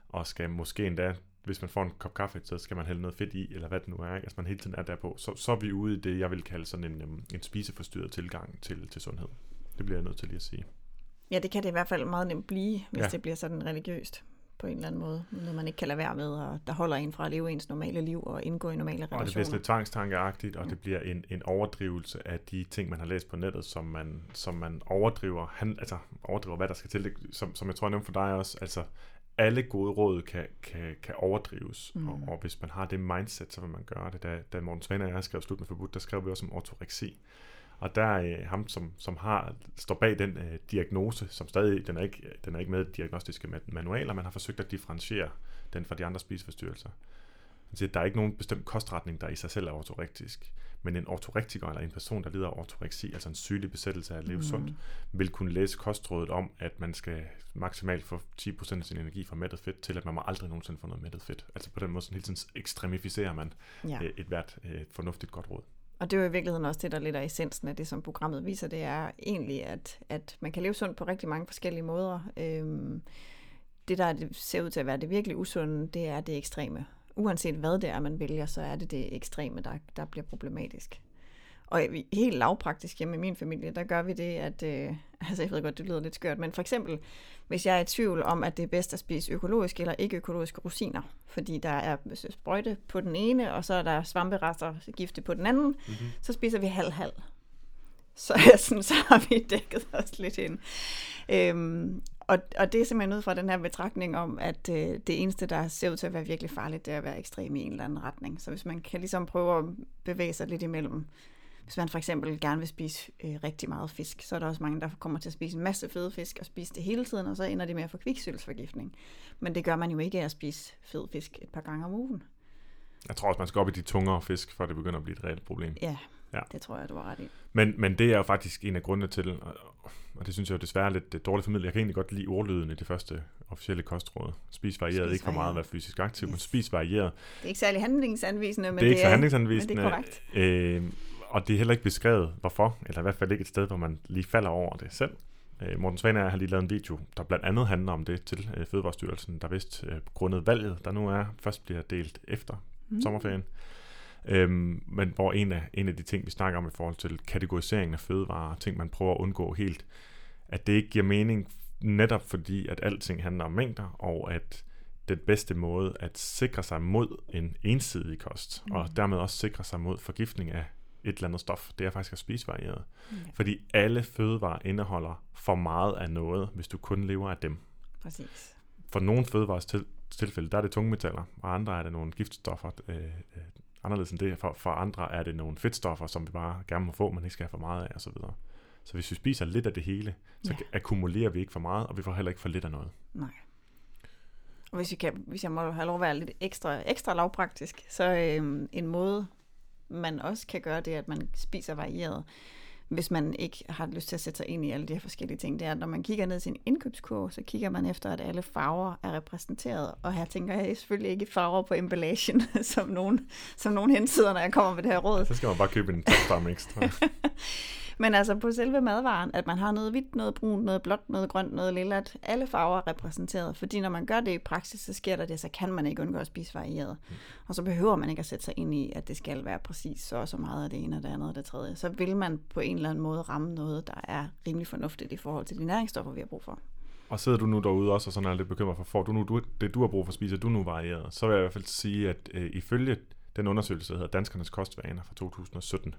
og skal måske endda, hvis man får en kop kaffe, så skal man hælde noget fedt i, eller hvad det nu er, ikke? altså man hele tiden er derpå, så, så er vi ude i det, jeg vil kalde sådan en, øhm, en spiseforstyrret tilgang til, til sundhed. Det bliver jeg nødt til lige at sige. Ja, det kan det i hvert fald meget nemt blive, hvis ja. Ja. det bliver sådan religiøst på en eller anden måde. Noget, man ikke kan lade være med, og der holder en fra at leve ens normale liv og indgå i normale Og det bliver sådan relationer. lidt tvangstankeagtigt, og det bliver en, en overdrivelse af de ting, man har læst på nettet, som man, som man overdriver. Han, altså overdriver, hvad der skal til. Som, som jeg tror, jeg nævnte for dig også. Altså, alle gode råd kan, kan, kan overdrives, mm. og, og hvis man har det mindset, så vil man gøre det. Da, da Morten Svend og jeg skrev Slut med Forbudt, der skrev vi også om ortoreksi. Og der er øh, ham, som, som har, står bag den øh, diagnose, som stadig, den er, ikke, den er ikke med i diagnostiske ma- manualer, man har forsøgt at differentiere den fra de andre spiseforstyrrelser. Han siger, at der er ikke nogen bestemt kostretning, der i sig selv er ortorektisk. Men en ortorektiker, eller en person, der lider af ortoreksi, altså en sygelig besættelse af at leve mm. sundt, vil kunne læse kostrådet om, at man skal maksimalt få 10% af sin energi fra mættet fedt, til at man må aldrig nogensinde få noget mættet fedt. Altså på den måde sådan hele tiden ekstremificerer man Ja. ja. et hvert øh, fornuftigt godt råd. Og det er jo i virkeligheden også det, der lidt er essensen af det, som programmet viser. Det er egentlig, at, at man kan leve sundt på rigtig mange forskellige måder. Øhm, det, der det ser ud til at være det virkelig usunde, det er det ekstreme. Uanset hvad det er, man vælger, så er det det ekstreme, der, der bliver problematisk. Og helt lavpraktisk hjemme i min familie, der gør vi det, at, øh, altså jeg ved godt, det lyder lidt skørt, men for eksempel, hvis jeg er i tvivl om, at det er bedst at spise økologisk eller ikke økologiske rosiner, fordi der er sprøjte på den ene, og så er der svamperester gifte på den anden, mm-hmm. så spiser vi halv-halv. Så, sådan, så har vi dækket os lidt ind. Øhm, og, og det er simpelthen ud fra den her betragtning om, at øh, det eneste, der ser ud til at være virkelig farligt, det er at være ekstrem i en eller anden retning. Så hvis man kan ligesom prøve at bevæge sig lidt imellem, hvis man for eksempel gerne vil spise øh, rigtig meget fisk, så er der også mange, der kommer til at spise en masse fede fisk og spise det hele tiden, og så ender de med at få kviksølsforgiftning. Men det gør man jo ikke af at spise fed fisk et par gange om ugen. Jeg tror også, man skal op i de tungere fisk, for det begynder at blive et reelt problem. Ja, ja. det tror jeg, du har ret i. Men, men det er jo faktisk en af grundene til, og det synes jeg jo desværre er lidt dårligt formidlet. Jeg kan egentlig godt lide ordlyden i det første officielle kostråd. Spis varieret, spis ikke for meget at være fysisk aktiv, yes. men spis varieret. Det er ikke særlig handlingsanvisende, men det er, ikke så handlingsanvisende, men det er korrekt. Øh, og det er heller ikke beskrevet, hvorfor, eller i hvert fald ikke et sted, hvor man lige falder over det selv. Øh, Morten Svane har lige lavet en video, der blandt andet handler om det til øh, Fødevarestyrelsen, der vist øh, grundet valget, der nu er, først bliver delt efter mm. sommerferien. Øhm, men hvor en af, en af de ting, vi snakker om i forhold til kategoriseringen af fødevarer, ting man prøver at undgå helt, at det ikke giver mening, netop fordi, at alting handler om mængder, og at den bedste måde at sikre sig mod en ensidig kost, mm. og dermed også sikre sig mod forgiftning af et eller andet stof, det er faktisk at spise varieret. Mm. Fordi alle fødevarer indeholder for meget af noget, hvis du kun lever af dem. Præcis. For nogle fødevarers til, tilfælde, der er det tungmetaller, og andre er det nogle giftstoffer, øh, øh, anderledes end det. For, for andre er det nogle fedtstoffer, som vi bare gerne må få, men ikke skal have for meget af, osv. Så, så hvis vi spiser lidt af det hele, så ja. akkumulerer vi ikke for meget, og vi får heller ikke for lidt af noget. Nej. Og hvis, vi kan, hvis jeg må have lov at være lidt ekstra, ekstra lavpraktisk, så øhm, en måde, man også kan gøre det, at man spiser varieret, hvis man ikke har lyst til at sætte sig ind i alle de her forskellige ting, det er, at når man kigger ned i sin indkøbskurve, så kigger man efter, at alle farver er repræsenteret. Og her tænker jeg selvfølgelig ikke farver på emballagen, som nogen, som nogen hensider, når jeg kommer med det her råd. Så skal man bare købe en top mix. Men altså på selve madvaren, at man har noget hvidt, noget brunt, noget blåt, noget grønt, noget lilla, at alle farver er repræsenteret. Fordi når man gør det i praksis, så sker der det, så kan man ikke undgå at spise varieret. Og så behøver man ikke at sætte sig ind i, at det skal være præcis så og så meget af det ene og det andet og det tredje. Så vil man på en eller anden måde ramme noget, der er rimelig fornuftigt i forhold til de næringsstoffer, vi har brug for. Og sidder du nu derude også og sådan er lidt bekymret for, får du nu du, det, du har brug for, spiser du nu varieret? Så vil jeg i hvert fald sige, at øh, ifølge den undersøgelse, der hedder Danskernes Kostvaner fra 2017,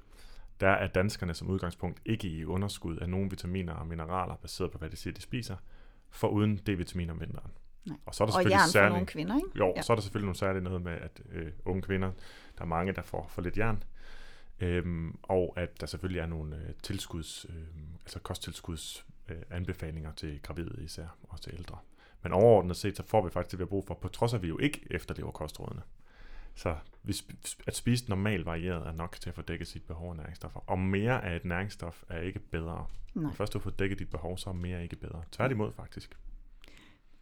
der er danskerne som udgangspunkt ikke i underskud af nogen vitaminer og mineraler, baseret på, hvad de siger, de spiser, for uden D-vitamin om vinteren. Nej. Og, så er der og jern særlig, nogle kvinder, ikke? Jo, ja. så er der selvfølgelig nogle særlige noget med, at øh, unge kvinder, der er mange, der får for lidt jern, øhm, og at der selvfølgelig er nogle øh, tilskuds, øh, altså kosttilskuds øh, anbefalinger til gravide især, og til ældre. Men overordnet set, så får vi faktisk det, vi har brug for, på trods af, at vi jo ikke efterlever kostrådene. Så hvis, at spise normalt varieret er nok til at få dækket sit behov af næringsstoffer. Og mere af et næringsstof er ikke bedre. Nej. Først du får dækket dit behov, så er mere ikke bedre. Tværtimod faktisk.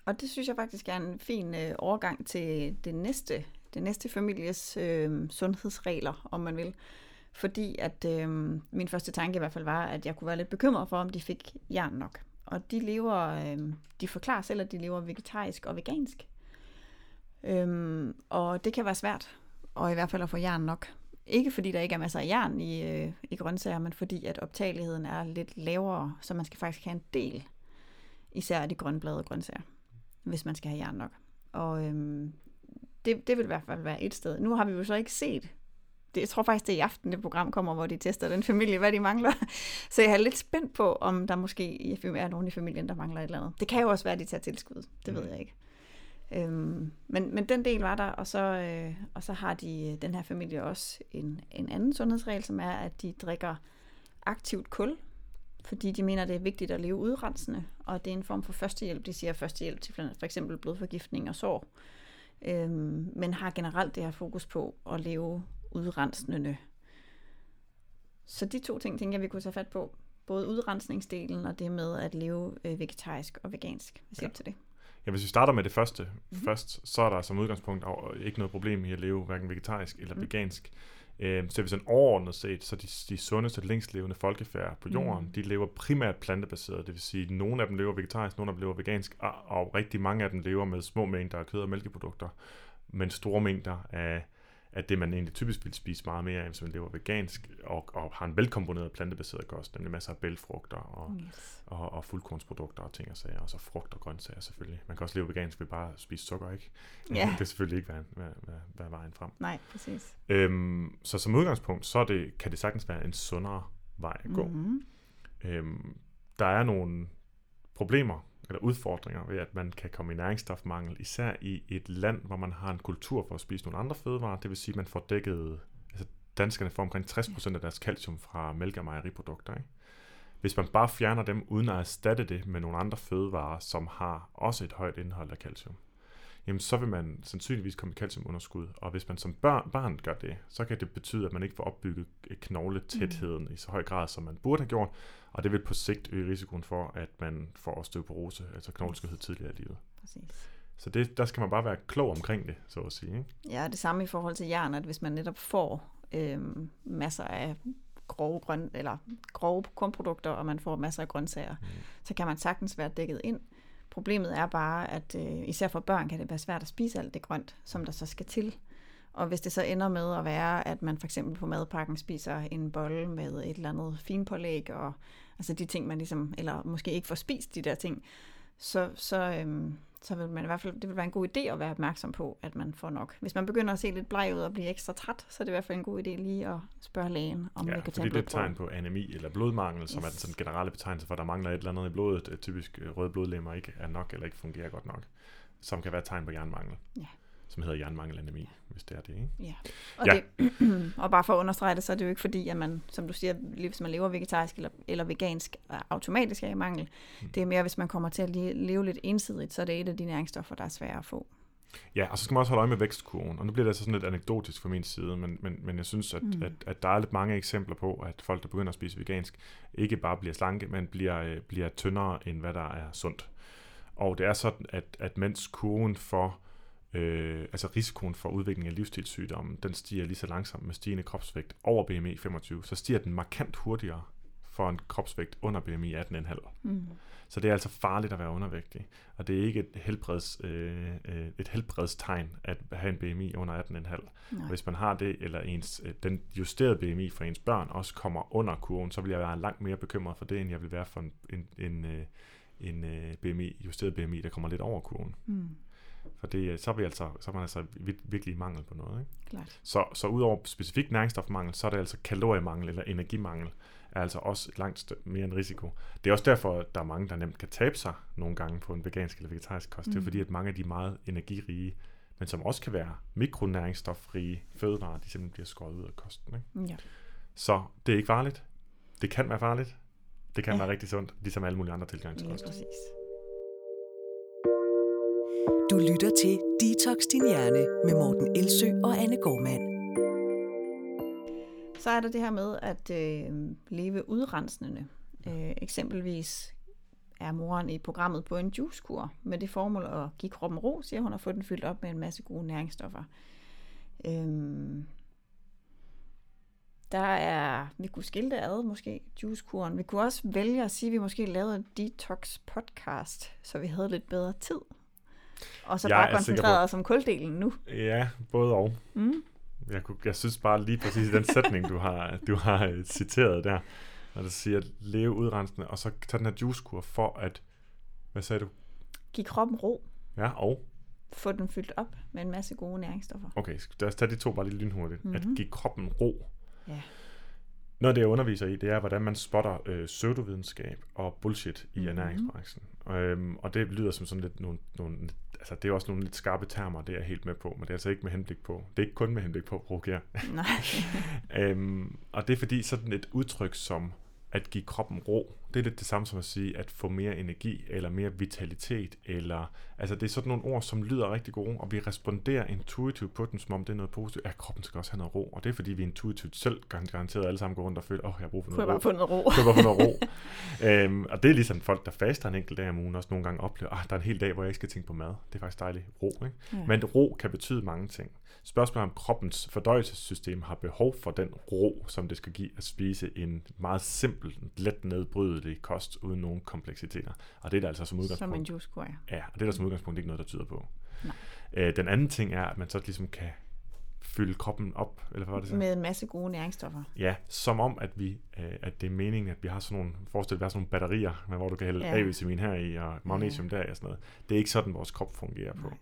Og det synes jeg faktisk er en fin øh, overgang til det næste, det næste families øh, sundhedsregler, om man vil. Fordi at øh, min første tanke i hvert fald var, at jeg kunne være lidt bekymret for, om de fik jern nok. Og de lever, øh, de forklarer selv, at de lever vegetarisk og vegansk. Øhm, og det kan være svært, og i hvert fald at få jern nok. Ikke fordi der ikke er masser af jern i, øh, i grøntsager, men fordi at optageligheden er lidt lavere, så man skal faktisk have en del, især af de grønbladede grøntsager, hvis man skal have jern nok. Og øhm, det, det vil i hvert fald være et sted. Nu har vi jo så ikke set det, jeg tror faktisk, det er i aften, det program kommer, hvor de tester den familie, hvad de mangler. Så jeg er lidt spændt på, om der måske er nogen i familien, der mangler et eller andet. Det kan jo også være, at de tager tilskud. Det ved mm. jeg ikke. Øhm, men, men den del var der, og så, øh, og så har de den her familie også en, en anden sundhedsregel, som er, at de drikker aktivt kul, fordi de mener, det er vigtigt at leve udrensende, og det er en form for førstehjælp. De siger førstehjælp til for eksempel blodforgiftning og sår, øhm, men har generelt det her fokus på at leve udrensende. Så de to ting, tænker jeg, vi kunne tage fat på. Både udrensningsdelen og det med at leve øh, vegetarisk og vegansk. Hvad siger ja. til det? Ja, hvis vi starter med det første mm-hmm. først, så er der som udgangspunkt ikke noget problem i at leve hverken vegetarisk eller mm. vegansk. Øh, så hvis en overordnet set, så de, de sundeste, længst levende folkefærd på jorden, mm. de lever primært plantebaseret, det vil sige, at nogle af dem lever vegetarisk, nogle af dem lever vegansk, og, og rigtig mange af dem lever med små mængder af kød og mælkeprodukter, men store mængder af, at det man egentlig typisk vil spise meget mere af, hvis man lever vegansk og, og har en velkomponeret plantebaseret kost, nemlig masser af bælfrugter og, Yes. og, og fuldkornsprodukter og ting og sager, og så frugt og grøntsager selvfølgelig. Man kan også leve vegansk ved bare at spise sukker, ikke? Ja. Det kan selvfølgelig ikke være, være, være, være vejen frem. Nej, præcis. Øhm, så som udgangspunkt, så er det, kan det sagtens være en sundere vej at gå. Mm-hmm. Øhm, der er nogle problemer eller udfordringer ved, at man kan komme i næringsstofmangel, især i et land, hvor man har en kultur for at spise nogle andre fødevarer. Det vil sige, at man får dækket, altså danskerne får omkring 60% af deres calcium fra mælk- og mejeriprodukter. Ikke? Hvis man bare fjerner dem, uden at erstatte det med nogle andre fødevarer, som har også et højt indhold af calcium, jamen så vil man sandsynligvis komme i calciumunderskud. Og hvis man som børn, barn gør det, så kan det betyde, at man ikke får opbygget knogletætheden mm. i så høj grad, som man burde have gjort. Og det vil på sigt øge risikoen for, at man får osteoporose, altså knogleskørhed tidligere i livet. Præcis. Så det, der skal man bare være klog omkring det, så at sige. Ikke? Ja, det samme i forhold til jern, at hvis man netop får øhm, masser af grove, grøn, eller grove kornprodukter, og man får masser af grøntsager, mm. så kan man sagtens være dækket ind. Problemet er bare, at øh, især for børn kan det være svært at spise alt det grønt, som der så skal til. Og hvis det så ender med at være, at man for eksempel på madpakken spiser en bolle med et eller andet finpålæg, og altså de ting, man ligesom, eller måske ikke får spist de der ting, så, så, øhm, så vil man i hvert fald, det vil være en god idé at være opmærksom på, at man får nok. Hvis man begynder at se lidt bleg ud og blive ekstra træt, så er det i hvert fald en god idé lige at spørge lægen, om Ja, vi kan tage det er et tegn på anemi eller blodmangel, som Yes. er den sådan generelle betegnelse for, at der mangler et eller andet i blodet. Typisk øh, røde blodlemmer ikke er nok eller ikke fungerer godt nok. Som kan være et tegn på jernmangel. Ja. Som hedder jernmangelanemi, hvis det er det. Ikke? Ja. Og, Ja. ja. Det, og bare for at understrege det, så er det jo ikke fordi, at man, som du siger, hvis man lever vegetarisk eller, eller vegansk, automatisk er i mangel. Mm. Det er mere, hvis man kommer til at le- leve lidt ensidigt, så er det et af de næringsstoffer, der er svære at få. Ja, og så skal man også holde øje med vækstkurven. Og nu bliver det altså sådan lidt anekdotisk fra min side, men, men, men jeg synes, at, mm. Mm. at, at der er lidt mange eksempler på, at folk, der begynder at spise vegansk, ikke bare bliver slanke, men bliver, øh, bliver tyndere, end hvad der er sundt. Og det er sådan, at, at mens kurven for, øh, altså risikoen for udvikling af livsstilssygdomme, den stiger lige så langsomt med stigende kropsvægt over BMI 25, så stiger den markant hurtigere for en kropsvægt under BMI 18,5. Mm. Så det er altså farligt at være undervægtig. Og det er ikke et, helbreds, øh, øh, et helbredstegn at have en BMI under 18,5. Og Nej. Hvis man har det, eller ens, øh, den justerede BMI for ens børn også kommer under kurven, så vil jeg være langt mere bekymret for det, end jeg vil være for en, en, en, øh, en BMI, justeret BMI, der kommer lidt over kurven. Mm. For det, øh, så, er vi altså, så er man altså vir- virkelig i mangel på noget. Ikke? Klart. Så, så udover specifik næringsstofmangel, så er det altså kaloriemangel eller energimangel, er altså også langt mere en risiko. Det er også derfor, at der er mange, der nemt kan tabe sig nogle gange på en vegansk eller vegetarisk kost. Mm. Det er Mm. fordi, at mange af de meget energirige, men som også kan være mikronæringsstoffrige fødevarer, de simpelthen bliver skåret ud af kosten. Ikke? Ja. Så det er ikke farligt. Det kan være farligt. Det kan Ja. være rigtig sundt, ligesom alle mulige andre tilgange til Lige kost. præcis. Du lytter til Detox Din Hjerne med Morten Elsø og Anne Gormand. Så er der det her med at øh, leve udrensende. Øh, eksempelvis er moren i programmet på en juicekur med det formål at give kroppen ro, siger hun, og få den fyldt op med en masse gode næringsstoffer. Øhm, der er, vi kunne skille det ad måske, juicekuren. Vi kunne også vælge at sige, at vi måske lavede en detox podcast, så vi havde lidt bedre tid. Og så Jeg bare er koncentreret os om kuldelen nu. Ja, både og. Mm. Jeg, kunne, jeg synes bare lige præcis den sætning, du har, du har øh, citeret der, når du siger, at leve udrensende, og så tage den her juicekur for at, hvad sagde du? Giv kroppen ro. Ja, og? Få den fyldt op med en masse gode næringsstoffer. Okay, lad os tage de to bare lige lynhurtigt. Mm-hmm. At Mhm. give kroppen ro. Ja. Noget af det, jeg underviser i, det er, hvordan man spotter øh, pseudovidenskab og bullshit i Mhm. mm-hmm. ernæringsbranchen. Øhm, og det lyder som sådan lidt nogle, nogle, altså det er også nogle lidt skarpe termer, det er jeg helt med på, men det er altså ikke med henblik på. Det er ikke kun med henblik på at provokere. Nej. øhm, og det er fordi sådan et udtryk som at give kroppen ro, det er lidt det samme som at sige at få mere energi, eller mere vitalitet, eller altså det er sådan nogle ord, som lyder rigtig gode, og vi responderer intuitivt på dem, som om det er noget positivt. Ja, kroppen skal også have noget ro, og det er fordi vi intuitivt selv garanteret alle sammen går rundt og føler, åh, oh, jeg har brug for noget ro. ro? Kunne jeg bare få noget ro. øhm, og det er ligesom folk, der faster en enkelt dag om ugen, også nogle gange oplever, ah, der er en hel dag, hvor jeg ikke skal tænke på mad. Det er faktisk dejligt. Ro, ikke? Ja. Men ro kan betyde mange ting. Spørgsmålet om kroppens fordøjelsessystem har behov for den ro, som det skal give at spise en meget simpel, let nedbrydelig kost uden nogen kompleksiteter. Og det er der altså som Som en udgangspunkt. juicekur, ja. Ja, og det er der som udgangspunkt ikke noget, der tyder på. Nej. Øh, den anden ting er, at man så ligesom kan fylde kroppen op, eller hvad var det så? Med en masse gode næringsstoffer. Ja, som om, at, vi, øh, at det er meningen, at vi har sådan nogle, forestil dig, sådan nogle batterier, med, hvor du kan hælde Ja. A-vitamin her i, og magnesium der og sådan noget. Det er ikke sådan, vores krop fungerer på. Nej.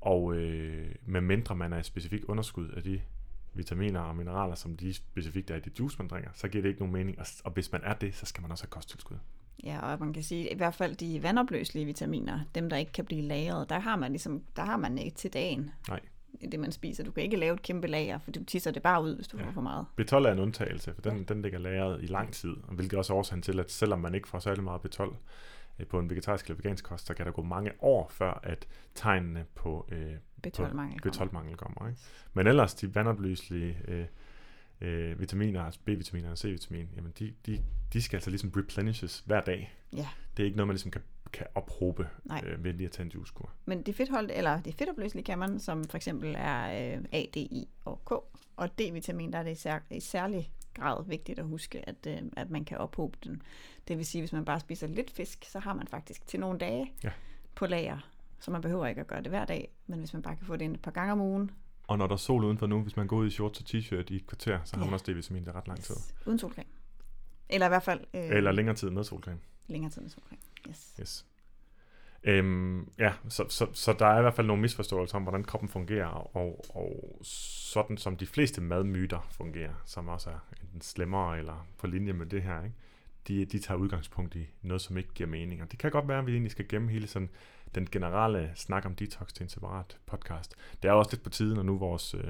Og øh, med mindre man er i specifik underskud af de vitaminer og mineraler, som de specifikt er i det juice, man drikker, så giver det ikke nogen mening. Og, og hvis man er det, så skal man også have kosttilskud. Ja, og man kan sige, i hvert fald de vandopløselige vitaminer, dem der ikke kan blive lagret, der har man ligesom, der har man ikke til dagen. Nej. Det man spiser. Du kan ikke lave et kæmpe lager, for du tisser det bare ud, hvis du Ja. får for meget. B12 er en undtagelse, for den, ja. den ligger lagret i lang tid, og hvilket også er årsagen til, at selvom man ikke får særlig meget B12 øh, på en vegetarisk eller vegansk kost, så kan der gå mange år, før at tegnene på øh, B12-mangel. kommer. B12-mangel kommer. Ikke? Men ellers, de vandopløselige øh, øh, vitaminer, B-vitaminer og C-vitamin, jamen de, de, de skal altså ligesom replenishes hver dag. Ja. Det er ikke noget, man ligesom kan, kan ophobe Nej. øh, ved lige at tage en juicekur. Men de fedtholdt, eller de fedtopløselige kan man, som for eksempel er øh, A, D, I og K. Og D-vitamin, der er det i, sær, i særlig grad vigtigt at huske, at, øh, at man kan ophobe den. Det vil sige, hvis man bare spiser lidt fisk, så har man faktisk til nogle dage Ja. på lager. Så man behøver ikke at gøre det hver dag, men hvis man bare kan få det ind et par gange om ugen, Og når der er sol udenfor nu, hvis man går ud i shorts og t-shirt i et kvarter, så har Ja. man også D-vitamin, der er ret lang tid. uden solcreme. Eller i hvert fald øh, Eller længere tid med solcreme. længere tid med solcreme. Yes. Yes. Øhm, ja, så, så, så der er i hvert fald nogle misforståelser om, hvordan kroppen fungerer, og, og sådan som de fleste madmyter fungerer, som også er enten slemmere eller på linje med det her, ikke? De, de tager udgangspunkt i noget, som ikke giver mening. Og det kan godt være, at vi egentlig skal gemme hele sådan den generelle snak om detox til en separat podcast. Det er også lidt på tide, når nu vores øh,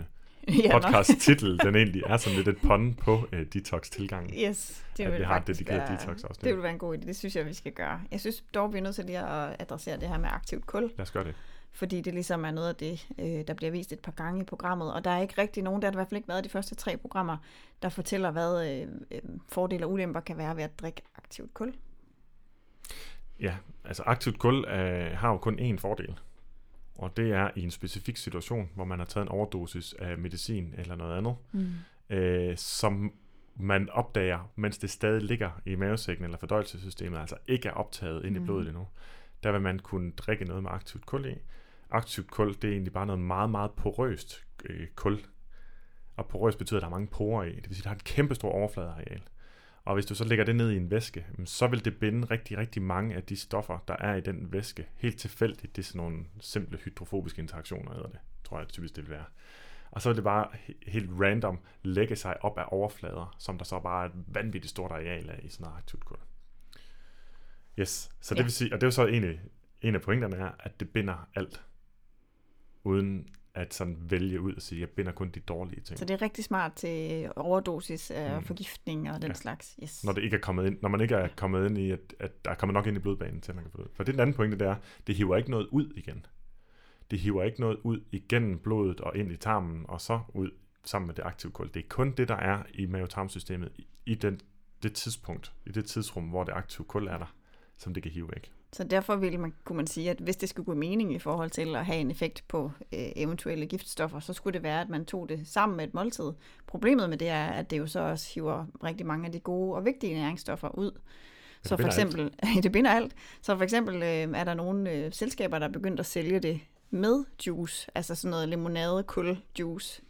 Ja, podcast-titel, den egentlig er sådan lidt et pun på øh, detox-tilgangen. Yes, det vil vi har dedikeret være, detox-afsnit. Det vil være en god idé. Det synes jeg, vi skal gøre. Jeg synes dog, vi er nødt til lige at adressere det her med aktivt kul, Lad os gøre det. fordi det ligesom er noget af det, øh, der bliver vist et par gange i programmet, og der er ikke rigtig nogen, der har i hvert fald ikke været de første tre programmer, der fortæller, hvad øh, øh, fordele og ulemper kan være ved at drikke aktivt kul. Ja, altså aktivt kul øh, har jo kun én fordel. Og det er i en specifik situation, hvor man har taget en overdosis af medicin eller noget andet, Mm. øh, som man opdager, mens det stadig ligger i mavesækken eller fordøjelsessystemet, altså ikke er optaget ind i Mhm. blodet endnu. Der vil man kunne drikke noget med aktivt kul i. Aktivt kul, det er egentlig bare noget meget, meget porøst øh, kul. Og porøst betyder, at der er mange porer i. Det vil sige, at der har et kæmpe stort overfladeareal. Og hvis du så lægger det ned i en væske, så vil det binde rigtig, rigtig mange af de stoffer, der er i den væske, helt tilfældigt. Det er sådan nogle simple hydrofobiske interaktioner, hedder det, tror jeg typisk det vil være. Og så vil det bare he- helt random lægge sig op af overflader, som der så bare er et vanvittigt stort areal af i sådan noget aktivt kul. Yes, så det Ja. vil sige, og det er jo så en af, en af pointerne er, at det binder alt, uden at sådan vælge ud og sige, jeg binder kun de dårlige ting. Så det er rigtig smart til overdosis af Mm. forgiftning og den Ja. slags. Yes. når det ikke er kommet ind, når man ikke er kommet ind i, at, at der er kommet nok ind i blodbanen til, at man kan få det ud. For det er den anden pointe, det er, det hiver ikke noget ud igen. Det hiver ikke noget ud igennem blodet og ind i tarmen, og så ud sammen med det aktive kul. Det er kun det, der er i mavetarmsystemet i, i den, det tidspunkt, i det tidsrum, hvor det aktive kul er der, som det kan hive væk. Så derfor ville man, kunne man sige, at hvis det skulle gå mening i forhold til at have en effekt på øh, eventuelle giftstoffer, så skulle det være, at man tog det sammen med et måltid. Problemet med det er, at det jo så også hiver rigtig mange af de gode og vigtige næringsstoffer ud. Så for eksempel, det binder alt. Så for eksempel øh, er der nogle øh, selskaber, der er begyndt at sælge det med juice, altså sådan noget limonade, kul, juice.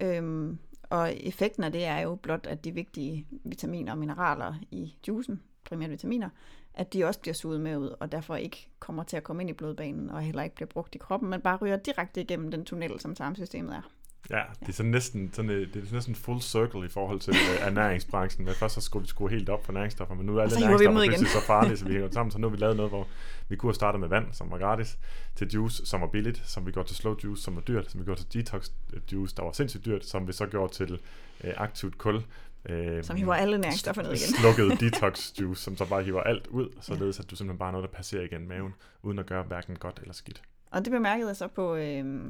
Øhm, og effekten af det er jo blot, at de vigtige vitaminer og mineraler i juicen, primært vitaminer, at de også bliver suget med ud, og derfor ikke kommer til at komme ind i blodbanen, og heller ikke bliver brugt i kroppen, men bare ryger direkte igennem den tunnel, som tarmsystemet er. Ja, det er sådan næsten, sådan, øh, det er næsten full circle i forhold til øh, ernæringsbranchen. Men først så skulle vi skrue helt op for næringsstoffer, men nu er alle næringsstoffer pludselig så farlige, så vi hænger sammen. Så nu har vi lavet noget, hvor vi kunne have startet med vand, som var gratis, til juice, som var billigt, som vi gjorde til slow juice, som var dyrt, som vi gjorde til detox øh, juice, der var sindssygt dyrt, som vi så gjorde til øh, aktivt kul. Øh, Som hiver alle næringsstoffer ned igen. Slukket detox juice, som så bare hiver alt ud, således at du simpelthen bare har noget, der passerer igen maven, uden at gøre hverken godt eller skidt. Og det bemærkede jeg så på øh,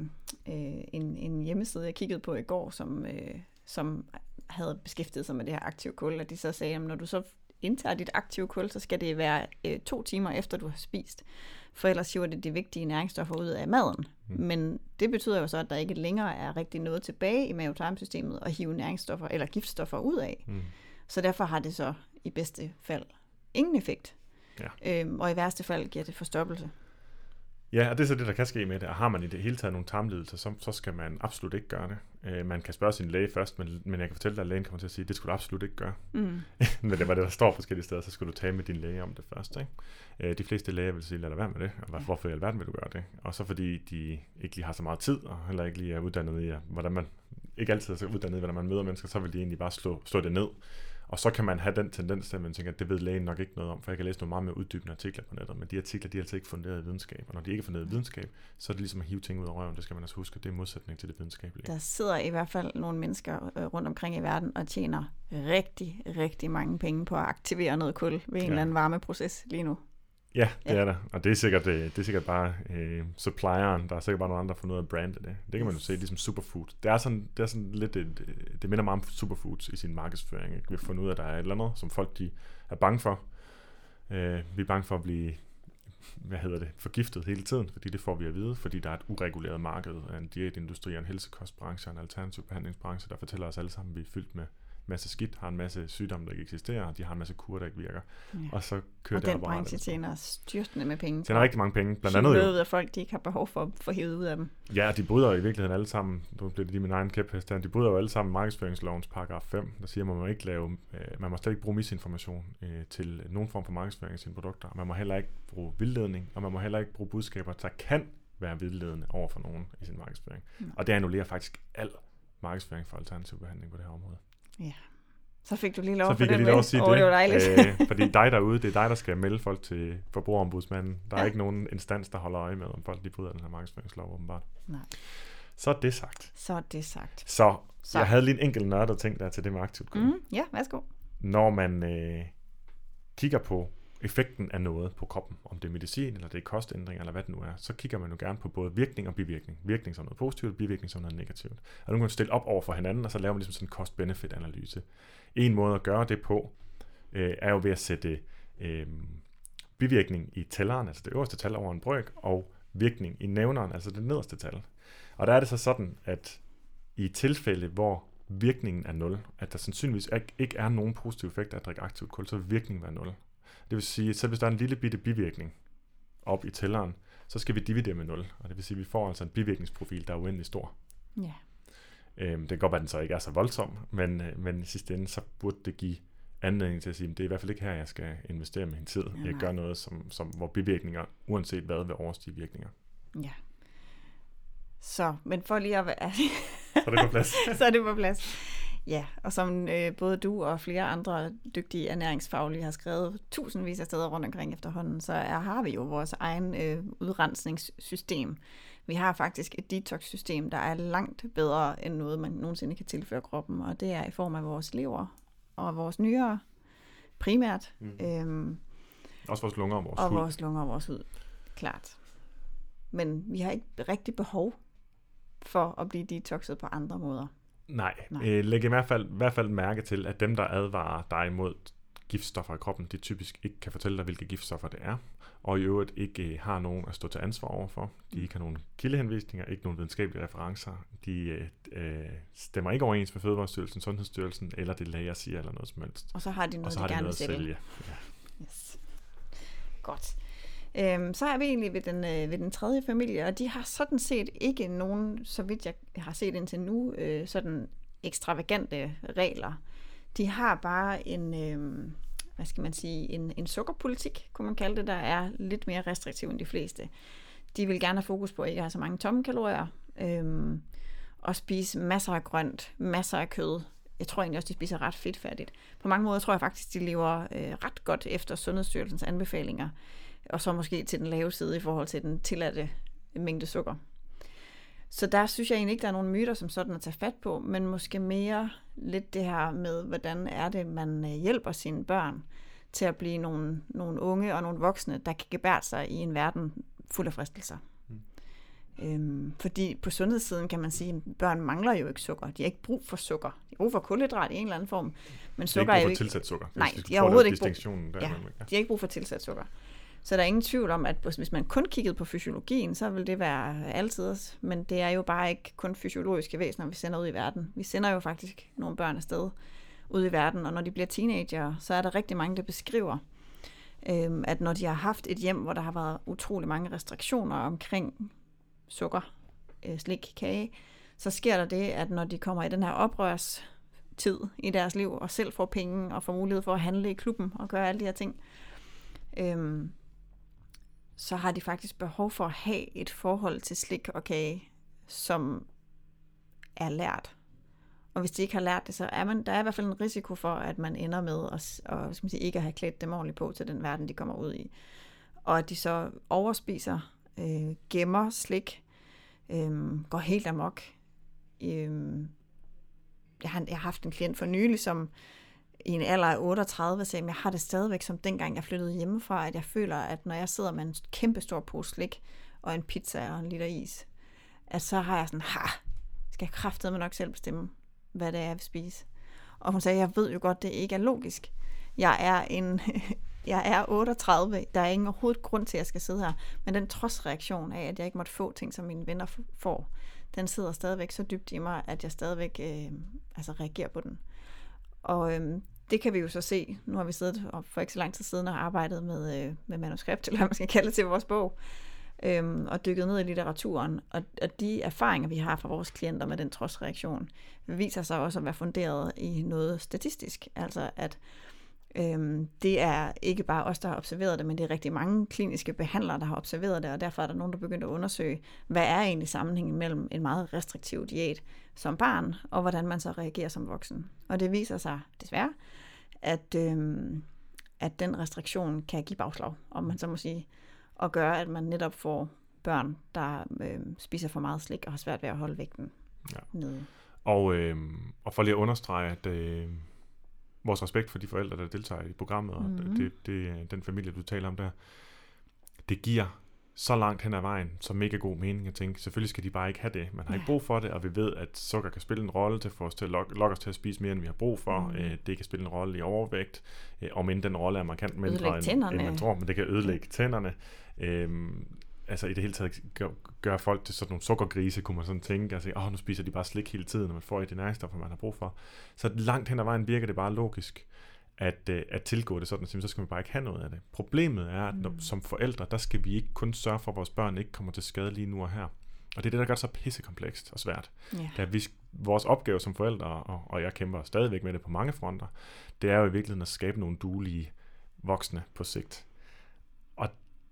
øh, en, en hjemmeside, jeg kiggede på i går, som, øh, som havde beskæftiget sig med det her aktive kul, og de så sagde, at når du så indtager dit aktive kul, så skal det være øh, to timer efter, du har spist. For ellers hiver det de vigtige næringsstoffer ud af maden. Mm. Men det betyder jo så, at der ikke længere er rigtig noget tilbage i mavetarmsystemet at hive næringsstoffer eller giftstoffer ud af. Mm. Så derfor har det så i bedste fald ingen effekt. Ja. Øhm, og i værste fald giver det forstoppelse. Ja, og det er så det, der kan ske med det. Og har man i det hele taget nogle tarmlidelser, så, så skal man absolut ikke gøre det. Øh, man kan spørge sin læge først, men, men jeg kan fortælle dig, at lægen kommer til at sige, at det skulle du absolut ikke gøre. Mm. men det var det, der står forskellige steder, så skal du tale med din læge om det først. Ikke? Øh, de fleste læger vil sige, lad dig være med det, og hvorfor i alverden vil du gøre det? Og så fordi de ikke lige har så meget tid, og heller ikke lige er uddannet i, hvordan man ikke altid er så uddannet i, hvordan man møder mennesker, så vil de egentlig bare slå, slå det ned. Og så kan man have den tendens til, at man tænker, at det ved lægen nok ikke noget om, for jeg kan læse nogle meget mere uddybende artikler på nettet, men de artikler, de er altså ikke funderet i videnskab. Og når de ikke er funderet i videnskab, så er det ligesom at hive ting ud af røven. Det skal man altså huske, det er modsætning til det videnskabelige. Der sidder i hvert fald nogle mennesker øh, rundt omkring i verden og tjener rigtig, rigtig mange penge på at aktivere noget kul ved en ja. eller anden varmeproces lige nu. Ja, det ja. er der. Og det er sikkert, det, det er sikkert bare øh, supplieren. Der er sikkert bare nogle andre, der får noget af brandet det. Det kan man jo se, ligesom superfood. Det er sådan, det er sådan lidt, et, det minder meget om superfoods i sin markedsføring. Ikke? Vi har fundet ud af, at der er et eller andet, som folk de er bange for. Øh, vi er bange for at blive hvad hedder det, forgiftet hele tiden, fordi det får vi at vide, fordi der er et ureguleret marked af en diætindustri, en helsekostbranche og en alternativ behandlingsbranche, der fortæller os alle sammen, at vi er fyldt med masse skidt, har en masse sygdomme, der ikke eksisterer, og de har en masse kur, der ikke virker. Ja. Og så kører og det den branche tjener styrtende med penge. Tjener rigtig mange penge. Blandt andet jo. ud af folk, de ikke har behov for at få hævet ud af dem. Ja, de bryder i virkeligheden alle sammen, nu bliver det lige min egen kæphest de bryder jo alle sammen markedsføringslovens paragraf 5, der siger, at man må ikke lave, øh, man må slet ikke bruge misinformation øh, til nogen form for markedsføring af sine produkter. Man må heller ikke bruge vildledning, og man må heller ikke bruge budskaber, der kan være vildledende over for nogen i sin markedsføring. Mm. Og det annullerer faktisk al markedsføring for alternativ behandling på det her område. Ja. Så fik du lige lov så fik jeg lige lov at sige oh, det. det var dejligt. øh, fordi dig derude, det er dig, der skal melde folk til forbrugerombudsmanden. Der er ja. ikke nogen instans, der holder øje med, om folk de bryder den her markedsføringslov, åbenbart. Nej. Så er det sagt. Så er det sagt. Så, så. jeg havde lige en enkelt nørdet ting der til det med aktivt mm, Ja, værsgo. Når man øh, kigger på effekten af noget på kroppen, om det er medicin, eller det er kostændring, eller hvad det nu er, så kigger man jo gerne på både virkning og bivirkning. Virkning som noget positivt, bivirkning som noget negativt. Og nu kan man stille op over for hinanden, og så laver man ligesom sådan en cost-benefit-analyse. En måde at gøre det på, øh, er jo ved at sætte øh, bivirkning i tælleren, altså det øverste tal over en brøk, og virkning i nævneren, altså det nederste tal. Og der er det så sådan, at i tilfælde, hvor virkningen er 0, at der sandsynligvis ikke er nogen positiv effekt af at drikke aktivt kul, så vil virkningen være 0. Det vil sige, at selv hvis der er en lille bitte bivirkning op i tælleren, så skal vi dividere med 0. Og det vil sige, at vi får altså en bivirkningsprofil, der er uendelig stor. Ja. Øhm, det kan godt være, at den så ikke er så voldsom, men, øh, men i sidste ende, så burde det give anledning til at sige, at det er i hvert fald ikke her, jeg skal investere min tid. Ja, jeg gør noget, som, som, hvor bivirkninger, uanset hvad, vil overstige virkninger. Ja. Så, men for lige at være... så er det på plads. så er det på plads. Ja, og som øh, både du og flere andre dygtige ernæringsfaglige har skrevet tusindvis af steder rundt omkring efterhånden, så er, har vi jo vores egen øh, udrensningssystem. Vi har faktisk et detox-system, der er langt bedre end noget, man nogensinde kan tilføre kroppen, og det er i form af vores lever og vores nyere primært. Mm. Øhm, også vores lunger og vores og hud. Vores lunger og vores hud, klart. Men vi har ikke rigtig behov for at blive detoxet på andre måder. Nej, Nej. Øh, læg i hvert, fald, i hvert fald mærke til, at dem, der advarer dig mod giftstoffer i kroppen, de typisk ikke kan fortælle dig, hvilke giftstoffer det er, og i øvrigt ikke øh, har nogen at stå til ansvar overfor. De ikke har nogen kildehenvisninger, ikke nogen videnskabelige referencer. De øh, øh, stemmer ikke overens med Fødevarestyrelsen, Sundhedsstyrelsen eller det læger siger eller noget som helst. Og så har de noget, og så har de, de gerne vil sælge. Ja. Yes. Godt. Øhm, så er vi egentlig ved den, øh, ved den tredje familie, og de har sådan set ikke nogen, så vidt jeg har set indtil nu, øh, sådan ekstravagante regler. De har bare en, øh, hvad skal man sige, en, en sukkerpolitik, kunne man kalde det, der er lidt mere restriktiv end de fleste. De vil gerne have fokus på at ikke have så mange tomme kalorier, øh, og spise masser af grønt, masser af kød. Jeg tror egentlig også, de spiser ret fedtfærdigt. På mange måder tror jeg faktisk, de lever øh, ret godt efter Sundhedsstyrelsens anbefalinger og så måske til den lave side i forhold til den tilladte mængde sukker. Så der synes jeg egentlig ikke, der er nogen myter som sådan at tage fat på, men måske mere lidt det her med, hvordan er det, man øh, hjælper sine børn til at blive nogle, nogle unge og nogle voksne, der kan gebære sig i en verden fuld af fristelser. Mm. Øhm, fordi på sundhedssiden kan man sige, at børn mangler jo ikke sukker. De har ikke brug for sukker. De har brug for kulhydrat i en eller anden form. Men sukker er jo ikke... tilsat sukker. Nej, de har overhovedet ikke brug... Der, ja, de har ikke brug for tilsat sukker. Så der er ingen tvivl om, at hvis man kun kiggede på fysiologien, så vil det være altid. Men det er jo bare ikke kun fysiologiske væsener, vi sender ud i verden. Vi sender jo faktisk nogle børn afsted ud i verden, og når de bliver teenager, så er der rigtig mange, der beskriver, øh, at når de har haft et hjem, hvor der har været utrolig mange restriktioner omkring sukker, øh, slik, kage, så sker der det, at når de kommer i den her oprørstid i deres liv, og selv får penge og får mulighed for at handle i klubben og gøre alle de her ting, øh, så har de faktisk behov for at have et forhold til slik og kage, som er lært. Og hvis de ikke har lært det, så er man, der er i hvert fald en risiko for, at man ender med at, og, skal man sige, ikke at have klædt dem ordentligt på til den verden, de kommer ud i. Og at de så overspiser, øh, gemmer slik, øh, går helt amok. Øh, jeg, har, jeg har haft en klient for nylig, som i en alder af 38 sagde, at jeg har det stadigvæk som dengang jeg flyttede hjemmefra, at jeg føler, at når jeg sidder med en kæmpe stor pose slik og en pizza og en liter is, at så har jeg sådan, ha, skal jeg kraftedeme nok selv bestemme, hvad det er, jeg vil spise. Og hun sagde, jeg ved jo godt, det ikke er logisk. Jeg er en, jeg er 38, der er ingen overhovedet grund til, at jeg skal sidde her. Men den trodsreaktion af, at jeg ikke måtte få ting, som mine venner får, den sidder stadigvæk så dybt i mig, at jeg stadigvæk øh, altså reagerer på den. Og øh, det kan vi jo så se. Nu har vi siddet og for ikke så lang tid siden og arbejdet med, øh, med manuskript, eller hvad man skal kalde det til vores bog øhm, og dykket ned i litteraturen. Og, og de erfaringer, vi har fra vores klienter med den trodsreaktion, viser sig også at være funderet i noget statistisk. Altså at øhm, det er ikke bare os, der har observeret det, men det er rigtig mange kliniske behandlere, der har observeret det, og derfor er der nogen, der begynder at undersøge, hvad er egentlig sammenhængen mellem en meget restriktiv diæt som barn, og hvordan man så reagerer som voksen. Og det viser sig desværre, at, øhm, at den restriktion kan give bagslag, om man så må sige og gøre, at man netop får børn, der øh, spiser for meget slik og har svært ved at holde vægten ja. nede. Og, øh, og for lige at understrege, at øh, vores respekt for de forældre, der deltager i programmet, mm-hmm. og mhm. det, det, den familie, du taler om der, det giver så langt hen ad vejen, så mega god mening at tænke, selvfølgelig skal de bare ikke have det. Man har ja. ikke brug for det, og vi ved, at sukker kan spille en rolle til for os til at lokke, lokke os til at spise mere, end vi har brug for. Mm. Øh, det kan spille en rolle i overvægt, øh, om end den rolle er markant mindre, end, end man tror, men det kan ødelægge tænderne. Øhm, altså i det hele taget gør, gør folk til sådan nogle sukkergrise, kunne man sådan tænke, altså, åh, nu spiser de bare slik hele tiden, når man får i de næringsstoffer, man har brug for. Så langt hen ad vejen virker det bare logisk at, øh, at tilgå det sådan, så skal man bare ikke have noget af det. Problemet er, at når, mm. som forældre, der skal vi ikke kun sørge for, at vores børn ikke kommer til skade lige nu og her. Og det er det, der gør det så pissekomplekst og svært. Yeah. Er, vi, vores opgave som forældre, og, og jeg kæmper stadigvæk med det på mange fronter, det er jo i virkeligheden at skabe nogle duelige voksne på sigt. Og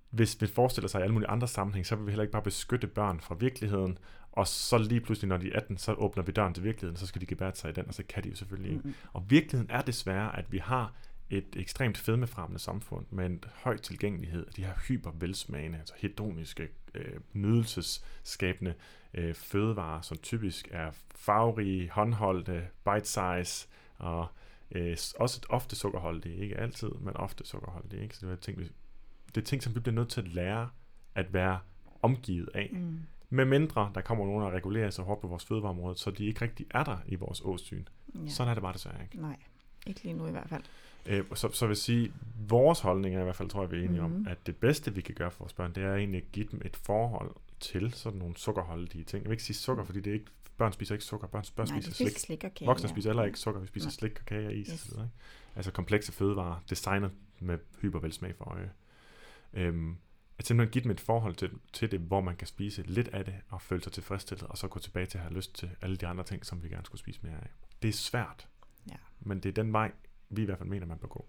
hvis vi forestiller sig i alle mulige andre sammenhæng, så vil vi heller ikke bare beskytte børn fra virkeligheden, og så lige pludselig, når de er 18, så åbner vi døren til virkeligheden, så skal de gebære sig i den, og så kan de jo selvfølgelig ikke. Mm-hmm. Og virkeligheden er desværre, at vi har et ekstremt fedmefremmende samfund med en høj tilgængelighed af de her hypervelsmagende, altså hedoniske, øh, nydelsesskabende øh, fødevarer, som typisk er farverige, håndholdte, bite-size og øh, også ofte sukkerholdige, ikke altid, men ofte sukkerholdige. Ikke? Så det er, ting, vi, det er ting, som vi bliver nødt til at lære at være omgivet af. Mm. Med mindre der kommer nogen, der regulerer sig hårdt på vores fødevareområde, så de ikke rigtig er der i vores åsyn. Ja. Sådan er det bare desværre ikke. Nej, ikke lige nu i hvert fald. Øh, så, så vil sige, vores holdning er i hvert fald, tror jeg, vi er enige mm-hmm. om, at det bedste, vi kan gøre for vores børn, det er egentlig at give dem et forhold til sådan nogle sukkerholdige ting. Jeg vil ikke sige sukker, fordi det er ikke, børn spiser ikke sukker, børn, børn Nej, spiser slik. slik og kage, Voksne ja. spiser heller ikke sukker, vi spiser Nej. slik og kage og is. Yes. Og så videre, ikke? Altså komplekse fødevarer, designet med hypervelsmag for øje. Øhm, at simpelthen give dem et forhold til, til det, hvor man kan spise lidt af det, og føle sig tilfredsstillet, og så gå tilbage til at have lyst til alle de andre ting, som vi gerne skulle spise mere af. Det er svært, ja. men det er den vej, vi i hvert fald mener, man bør gå.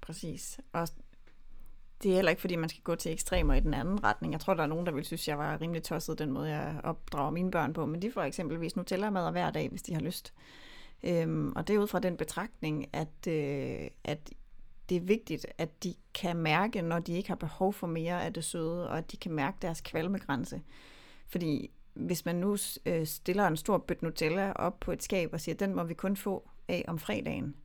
Præcis. Og det er heller ikke, fordi man skal gå til ekstremer i den anden retning. Jeg tror, der er nogen, der vil synes, jeg var rimelig tosset den måde, jeg opdrager mine børn på. Men de får eksempelvis Nutella-mad hver dag, hvis de har lyst. Øhm, og det er ud fra den betragtning, at, øh, at det er vigtigt, at de kan mærke, når de ikke har behov for mere af det søde, og at de kan mærke deres kvalmegrænse. Fordi hvis man nu øh, stiller en stor bøt Nutella op på et skab og siger, den må vi kun få af om fredagen,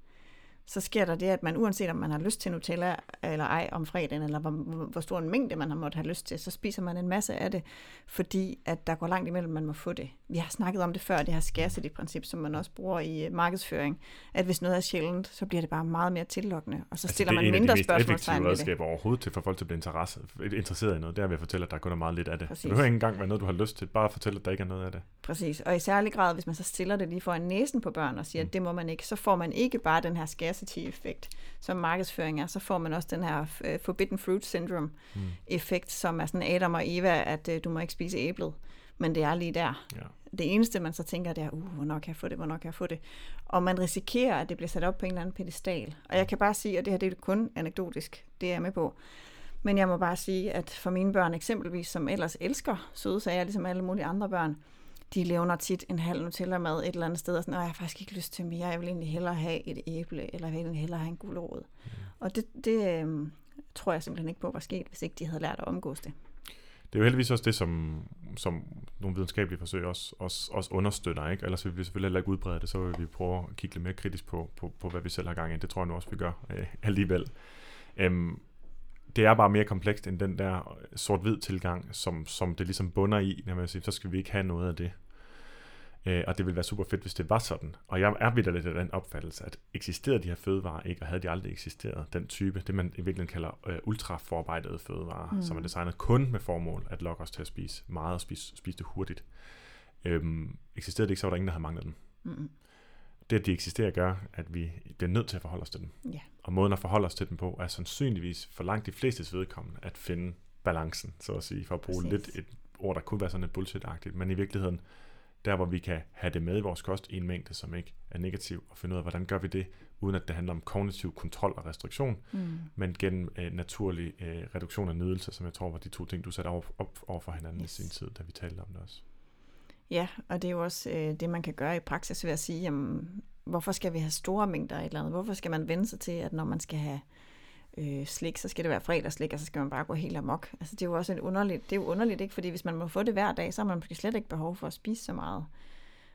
så sker der det, at man uanset om man har lyst til Nutella eller ej om fredagen, eller hvor, hvor stor en mængde man har måttet have lyst til, så spiser man en masse af det, fordi at der går langt imellem, man må få det vi har snakket om det før, det her scarcity-princip, som man også bruger i øh, markedsføring, at hvis noget er sjældent, så bliver det bare meget mere tillokkende, og så Altså, stiller det er man en af de mindre mest spørgsmålstegn effektive ved det. redskaber overhovedet til for folk til at blive interesse, interesseret i noget. Det er ved at fortælle, at der kun er meget lidt af det. Præcis. Det behøver ikke engang være noget, du har lyst til. Bare fortælle, at der ikke er noget af det. Præcis, og i særlig grad, hvis man så stiller det lige foran næsen på børn og siger, at det må man ikke, så får man ikke bare den her scarcity-effekt, som markedsføring er, så får man også den her øh, forbidden fruit syndrome-effekt, som er sådan Adam og Eva, at øh, du må ikke spise æblet, men det er lige der. Ja. Det eneste, man så tænker, det er, uh, hvornår kan jeg få det, hvornår kan jeg få det? Og man risikerer, at det bliver sat op på en eller anden pedestal. Og jeg kan bare sige, at det her det er kun anekdotisk, det er jeg med på. Men jeg må bare sige, at for mine børn eksempelvis, som ellers elsker søde sager, ligesom alle mulige andre børn, de levner tit en halv Nutella-mad et eller andet sted, og sådan, "Nå, jeg har faktisk ikke lyst til mere, jeg vil egentlig hellere have et æble, eller jeg vil egentlig hellere have en gulerod. Mm. Og det, det øh, tror jeg simpelthen ikke på var sket, hvis ikke de havde lært at omgås det. Det er jo heldigvis også det, som, som nogle videnskabelige forsøg også, også, også understøtter. Ikke? Ellers vil vi selvfølgelig heller ikke udbrede det, så vil vi prøve at kigge lidt mere kritisk på, på, på hvad vi selv har gang i. Det tror jeg nu også, vi gør øh, alligevel. Øhm, det er bare mere komplekst end den der sort-hvid tilgang, som, som det ligesom bunder i, når man siger, så skal vi ikke have noget af det. Øh, og det ville være super fedt, hvis det var sådan. Og jeg er vidt lidt af den opfattelse, at eksisterede de her fødevarer ikke, og havde de aldrig eksisteret, den type, det man i virkeligheden kalder øh, ultraforarbejdede fødevarer, mm. som er designet kun med formål at lokke os til at spise meget og spise, spise det hurtigt. Øhm, eksisterede det ikke, så var der ingen, der havde manglet dem. Mm-mm. Det, at de eksisterer, gør, at vi bliver nødt til at forholde os til dem. Ja. Og måden at forholde os til dem på, er sandsynligvis for langt de flestes vedkommende at finde balancen, så at sige, for at bruge Præcis. lidt et ord, der kunne være sådan lidt bullshit-agtigt, men i virkeligheden, der hvor vi kan have det med i vores kost i en mængde, som ikke er negativ, og finde ud af, hvordan gør vi det, uden at det handler om kognitiv kontrol og restriktion, Mm. men gennem øh, naturlig øh, reduktion af nydelse, som jeg tror var de to ting, du satte op, op over for hinanden Yes. i sin tid, da vi talte om det også. Ja, og det er jo også øh, det, man kan gøre i praksis ved at sige, jamen, hvorfor skal vi have store mængder af et eller andet? Hvorfor skal man vende sig til, at når man skal have øh, Øh, slik, så skal det være fredagsslik, og så skal man bare gå helt amok. Altså, det er jo også en underligt, det er jo underligt, ikke? Fordi hvis man må få det hver dag, så har man måske slet ikke behov for at spise så meget.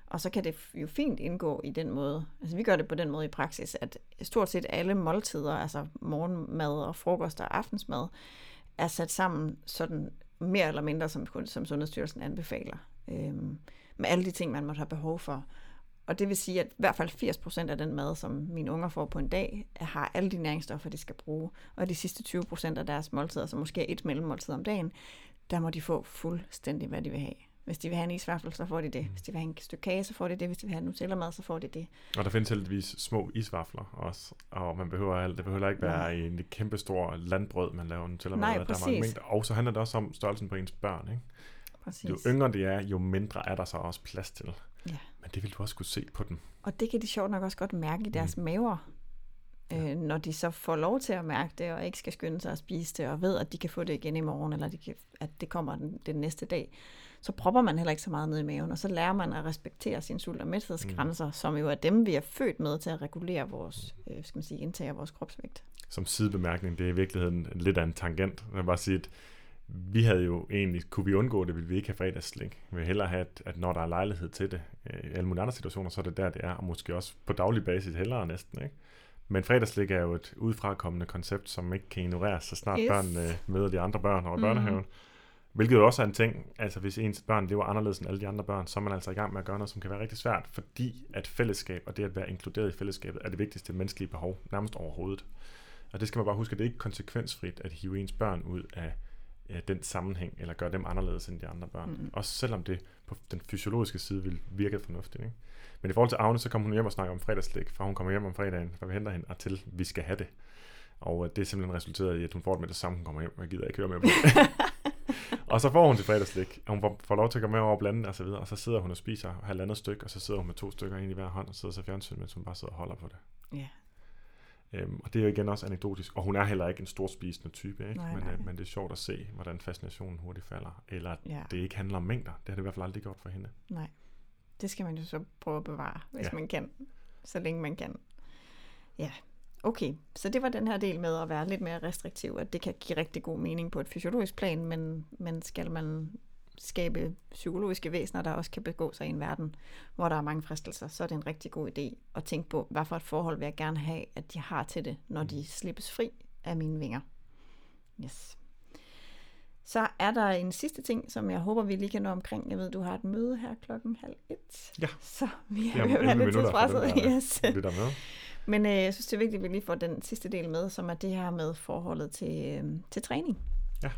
Og så kan det jo fint indgå i den måde. Altså vi gør det på den måde i praksis, at stort set alle måltider, altså morgenmad og frokost og aftensmad, er sat sammen sådan mere eller mindre, som, som Sundhedsstyrelsen anbefaler. Øhm, med alle de ting, man måtte have behov for. Og det vil sige, at i hvert fald 80% af den mad, som mine unger får på en dag, har alle de næringsstoffer, de skal bruge. Og de sidste 20% af deres måltider, som måske er et mellemmåltid om dagen, der må de få fuldstændig, hvad de vil have. Hvis de vil have en isvaffel, så får de det. Hvis de vil have en stykke kage, så får de det. Hvis de vil have en Nutella-mad, så får de det. Og der findes heldigvis små isvafler også, og man behøver alt. Det behøver ikke være Nej. i en kæmpe stor landbrød, man laver til Nej, der er mange præcis. mængder. Og så handler det også om størrelsen på ens børn. Ikke? Præcis. Jo yngre de er, jo mindre er der så også plads til. Ja. Men det vil du også kunne se på dem. Og det kan de sjovt nok også godt mærke i deres mm. maver, øh, når de så får lov til at mærke det, og ikke skal skynde sig at spise det, og ved, at de kan få det igen i morgen, eller de kan, at det kommer den, den næste dag, så propper man heller ikke så meget ned i maven, og så lærer man at respektere sine sult- og mæthedsgrænser, mm. som jo er dem, vi er født med til at regulere vores, øh, skal man sige, indtag af vores kropsvægt. Som sidebemærkning, det er i virkeligheden lidt af en tangent. Jeg vil bare sige, at vi havde jo egentlig, kunne vi undgå det, ville vi ikke have fredagsslik. Vi vil hellere have, at, at når der er lejlighed til det, øh, i alle mulige andre situationer, så er det der, det er, og måske også på daglig basis hellere næsten, ikke? Men fredagsslik er jo et udefrakommende koncept, som ikke kan ignoreres, så snart Yes. børnene møder de andre børn over i Mhm. børnehaven. Hvilket jo også er en ting, altså hvis ens børn lever anderledes end alle de andre børn, så er man altså i gang med at gøre noget, som kan være rigtig svært, fordi at fællesskab og det at være inkluderet i fællesskabet er det vigtigste menneskelige behov, nærmest overhovedet. Og det skal man bare huske, at det er ikke konsekvensfrit at hive ens børn ud af ja, den sammenhæng, eller gøre dem anderledes end de andre børn. Mm. Også selvom det på den fysiologiske side vil virke fornuftigt. Ikke? Men i forhold til Agne, så kommer hun hjem og snakker om fredagslæg, fra hun kommer hjem om fredagen, fra vi henter hende, og til vi skal have det. Og øh, det er simpelthen resulteret i, at hun får det med det samme, hun kommer hjem, og jeg gider ikke høre mere på det. og så får hun til fredagslæg, og hun får, lov til at komme med over og blande og så videre, og så sidder hun og spiser halvandet stykke, og så sidder hun med to stykker ind i hver hånd, og sidder ser fjernsyn, mens hun bare sidder og holder på det. Ja. Øhm, og det er jo igen også anekdotisk, og hun er heller ikke en stor spisende type, ikke? Nej, men, nej. Øh, men det er sjovt at se, hvordan fascinationen hurtigt falder, eller at Ja. det ikke handler om mængder. Det har det i hvert fald aldrig gjort for hende. Nej. Det skal man jo så prøve at bevare, hvis ja. man kan. Så længe man kan. Ja, okay. Så det var den her del med at være lidt mere restriktiv, at det kan give rigtig god mening på et fysiologisk plan, men, men skal man skabe psykologiske væsener, der også kan begå sig i en verden, hvor der er mange fristelser, så er det en rigtig god idé at tænke på, hvad for et forhold vil jeg gerne have, at de har til det, når de slippes fri af mine vinger. Yes. Så er der en sidste ting, som jeg håber, vi lige kan nå omkring. Jeg ved, du har et møde her klokken halv et. Ja. Så vi er om er 11 lidt minutter for dem, tidspresset. Yes. der med. Men øh, jeg synes, det er vigtigt, at vi lige får den sidste del med, som er det her med forholdet til, øh, til træning. Ja.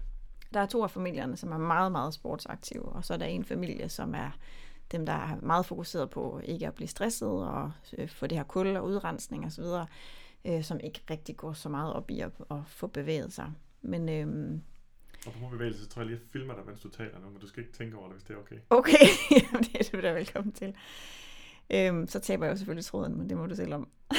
Der er to af familierne, som er meget, meget sportsaktive, og så er der en familie, som er dem, der er meget fokuseret på ikke at blive stresset og øh, få det her kul og udrensning osv., øh, som ikke rigtig går så meget op i at, at få bevæget sig. Men øh, Og på bevægelse, så tror jeg lige, at jeg filmer dig, mens du taler nu, men du skal ikke tænke over det, hvis det er okay. okay, det er du da velkommen til. Øhm, så taber jeg jo selvfølgelig tråden, men det må du selv om.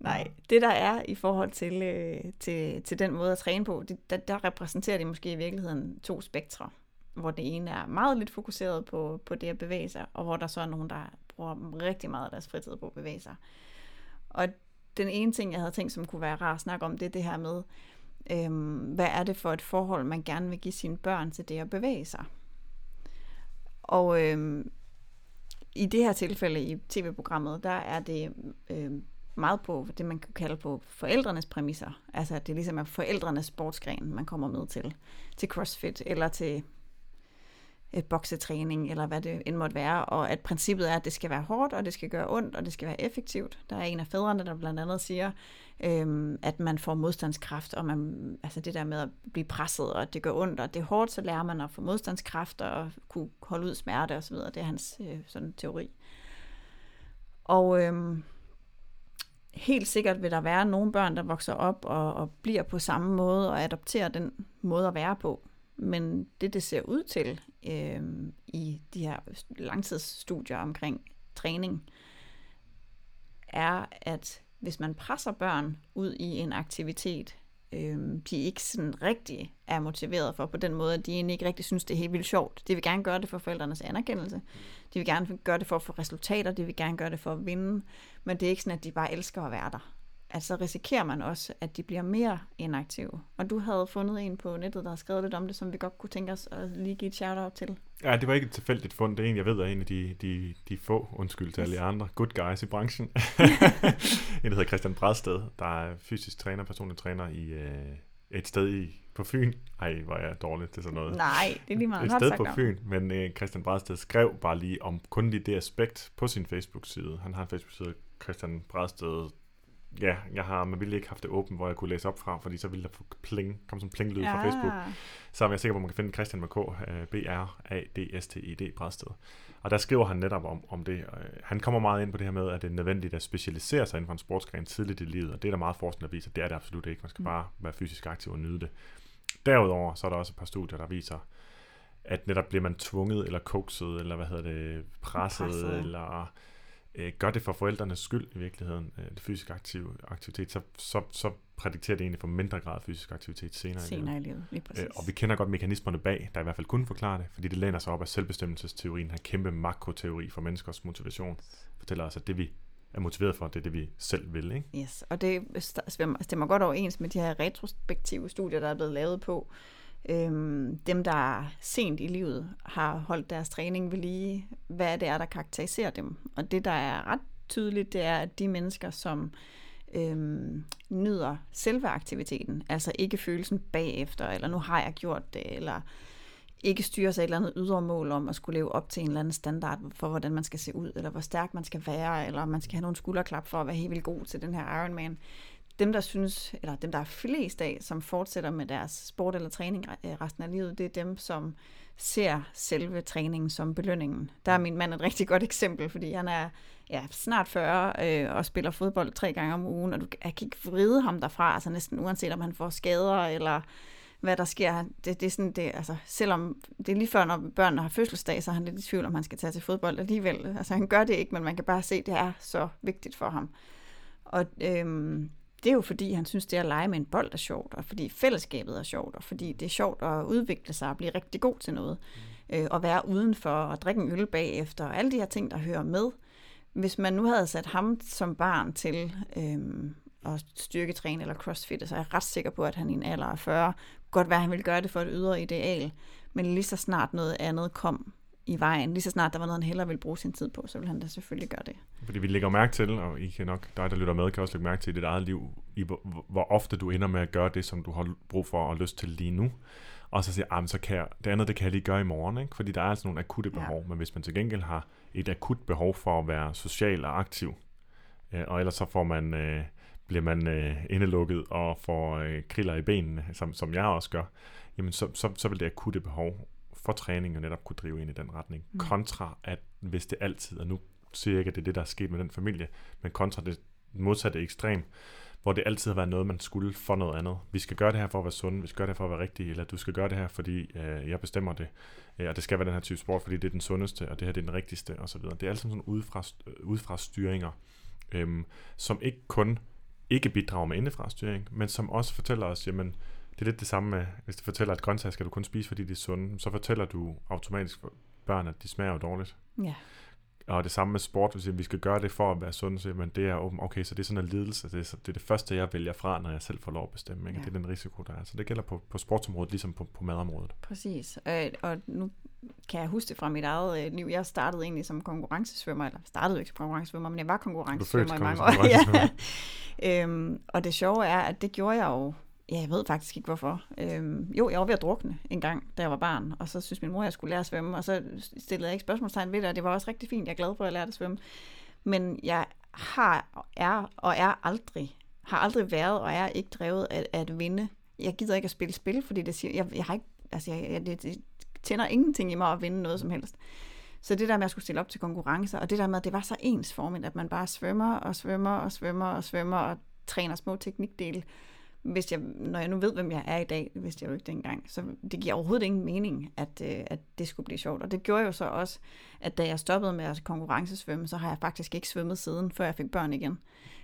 Nej, det der er i forhold til, øh, til, til den måde at træne på, det, der, der repræsenterer det måske i virkeligheden to spektre. Hvor det ene er meget lidt fokuseret på, på det at bevæge sig, og hvor der så er nogen, der bruger rigtig meget af deres fritid på at bevæge sig. Og den ene ting, jeg havde tænkt, som kunne være rar at snakke om, det er det her med, øhm, hvad er det for et forhold, man gerne vil give sine børn til det at bevæge sig. Og øhm, i det her tilfælde i tv-programmet, der er det øhm, meget på det, man kan kalde på forældrenes præmisser. Altså, at det ligesom er forældrenes sportsgren, man kommer med til. Til crossfit, eller til et boksetræning, eller hvad det end måtte være. Og at princippet er, at det skal være hårdt, og det skal gøre ondt, og det skal være effektivt. Der er en af fædrene, der blandt andet siger, øhm, at man får modstandskraft, og man, altså det der med at blive presset, og at det gør ondt, og det er hårdt, så lærer man at få modstandskraft, og kunne holde ud smerte osv. Det er hans øh, sådan teori. Og øhm, helt sikkert vil der være nogle børn, der vokser op og, og bliver på samme måde og adopterer den måde at være på. Men det, det ser ud til øh, i de her langtidsstudier omkring træning, er, at hvis man presser børn ud i en aktivitet, øh, de ikke sådan rigtig er motiveret for på den måde, at de egentlig ikke rigtig synes, det er helt vildt sjovt. De vil gerne gøre det for forældrenes anerkendelse. De vil gerne gøre det for at få resultater. De vil gerne gøre det for at vinde. Men det er ikke sådan, at de bare elsker at være der. Altså risikerer man også, at de bliver mere inaktive. Og du havde fundet en på nettet, der har skrevet lidt om det, som vi godt kunne tænke os at lige give et shout-out til. Ja, det var ikke et tilfældigt fund. Det er en, jeg ved, er en af de, de, de få, undskyld til alle andre, good guys i branchen. en, der hedder Christian Bradsted, der er fysisk træner, personlig træner i øh, et sted i, på Fyn. Ej, hvor er jeg dårlig til sådan noget. Nej, det er lige meget. et sted på. Fyn, men øh, Christian Bradsted skrev bare lige om kun lige det aspekt på sin Facebook-side. Han har en Facebook-side, Christian Bradsted. Ja, jeg har med vilje ikke haft det åbent, hvor jeg kunne læse op fra, fordi så ville der få pling, komme sådan en plinglyd fra Facebook. Så er jeg sikker på, at man kan finde Christian med K, øh, Bradsted. Og der skriver han netop om, om det. Øh, Han kommer meget ind på det her med, at det er nødvendigt at specialisere sig inden for en sportsgren tidligt i livet, og det er der meget forskning, der viser, at det er det absolut ikke. Man skal Mm. bare være fysisk aktiv og nyde det. Derudover så er der også et par studier, der viser, at netop bliver man tvunget, eller kokset, eller hvad hedder det, Presset. presset. eller øh, gør det for forældrenes skyld i virkeligheden, øh, det fysisk aktive aktivitet, så, så, så prædikterer det egentlig for mindre grad fysisk aktivitet senere. Senere i livet, lige præcis. Øh, og vi kender godt mekanismerne bag, der i hvert fald kunne forklare det, fordi det læner sig op af selvbestemmelsesteorien, her kæmpe makroteori for menneskers motivation, fortæller os, at det vi er motiveret for, det er det, vi selv vil. Ikke? Yes, og det stemmer godt overens med de her retrospektive studier, der er blevet lavet på. Øhm, dem, der sent i livet har holdt deres træning ved lige, hvad det er, der karakteriserer dem. Og det, der er ret tydeligt, det er, at de mennesker, som øhm, nyder selve aktiviteten, altså ikke følelsen bagefter, eller nu har jeg gjort det, eller ikke styrer sig et eller andet ydre mål om at skulle leve op til en eller anden standard for, hvordan man skal se ud, eller hvor stærk man skal være, eller om man skal have nogle skulderklap for at være helt vildt god til den her Ironman. Dem, der synes, eller dem, der er flest af, som fortsætter med deres sport eller træning øh, resten af livet, det er dem, som ser selve træningen som belønningen. Der er min mand et rigtig godt eksempel, fordi han er ja, snart 40 øh, og spiller fodbold tre gange om ugen, og du jeg kan ikke vride ham derfra, altså næsten uanset om han får skader eller hvad der sker. Det, det er sådan, det, altså, selvom det er lige før, når børnene har fødselsdag, så er han lidt i tvivl, om han skal tage til fodbold alligevel. Altså han gør det ikke, men man kan bare se, at det er så vigtigt for ham. Og øhm, det er jo fordi, han synes, det at lege med en bold er sjovt, og fordi fællesskabet er sjovt, og fordi det er sjovt at udvikle sig og blive rigtig god til noget. Øh, og være udenfor og drikke en øl bagefter, og alle de her ting, der hører med. Hvis man nu havde sat ham som barn til øhm, at styrketræne eller crossfit, så er jeg ret sikker på, at han i en alder af 40, godt være, at han ville gøre det for et ydre ideal, men lige så snart noget andet kom i vejen, lige så snart der var noget, han hellere ville bruge sin tid på, så ville han da selvfølgelig gøre det. Fordi vi lægger mærke til, og I kan nok, dig der lytter med, kan også lægge mærke til i dit eget liv, i hvor, hvor ofte du ender med at gøre det, som du har brug for og lyst til lige nu. og så siger, ah, så kan jeg, det andet, det kan jeg lige gøre i morgen, ikke? fordi der er altså nogle akutte Ja. behov, men hvis man til gengæld har et akut behov for at være social og aktiv, øh, og ellers så får man, øh, bliver man øh, indelukket og får øh, kriller i benene, som, som jeg også gør, jamen så, så, så vil det akutte behov for træning jo netop kunne drive ind i den retning. Mm. Kontra at hvis det altid, og nu siger jeg ikke, at det er det, der er sket med den familie, men kontra det modsatte ekstrem, hvor det altid har været noget, man skulle for noget andet. Vi skal gøre det her for at være sunde, vi skal gøre det her for at være rigtige, eller du skal gøre det her, fordi øh, jeg bestemmer det, øh, og det skal være den her type sport, fordi det er den sundeste, og det her det er den rigtigste, osv. Det er alt sammen sådan udefra, øh, udefra styringer, øhm, som ikke kun ikke bidrager med indefra styring, men som også fortæller os, jamen, det er lidt det samme med, hvis du fortæller, at grøntsager skal du kun spise, fordi de er sunde, så fortæller du automatisk for børn, at de smager jo dårligt. Ja. Og det samme med sport, hvis vi skal gøre det for at være sunde, så men det er åben, okay, så det er sådan en lidelse, det er, det er det første, jeg vælger fra, når jeg selv får lov at bestemme, ikke? Ja. Det er den risiko, der er. Så det gælder på, på sportsområdet, ligesom på, på madområdet. Præcis. Øh, og nu kan jeg huske det fra mit eget øh, liv. Jeg startede egentlig som konkurrencesvømmer, eller startede jo ikke som konkurrencesvømmer, men jeg var konkurrencesvømmer i mange år. ja. øhm, og det sjove er, at det gjorde jeg jo, ja, jeg ved faktisk ikke hvorfor. Øhm, jo, jeg var ved at drukne en gang, da jeg var barn, og så synes min mor, at jeg skulle lære at svømme, og så stillede jeg ikke spørgsmålstegn ved det, og det var også rigtig fint. Jeg er glad for, at jeg lærte at svømme. Men jeg har, er og er aldrig, har aldrig været og er ikke drevet af, af at vinde. Jeg gider ikke at spille spil, fordi det siger, jeg, jeg har ikke, altså jeg, jeg, det, det tænder ingenting i mig at vinde noget som helst. Så det der med at skulle stille op til konkurrencer, og det der med, at det var så ensformigt, at man bare svømmer og svømmer og svømmer og svømmer og træner små teknikdele. Hvis jeg, når jeg nu ved, hvem jeg er i dag, det vidste jeg jo ikke dengang, så det giver overhovedet ingen mening, at, øh, at det skulle blive sjovt. Og det gjorde jo så også, at da jeg stoppede med at konkurrencesvømme, så har jeg faktisk ikke svømmet siden, før jeg fik børn igen.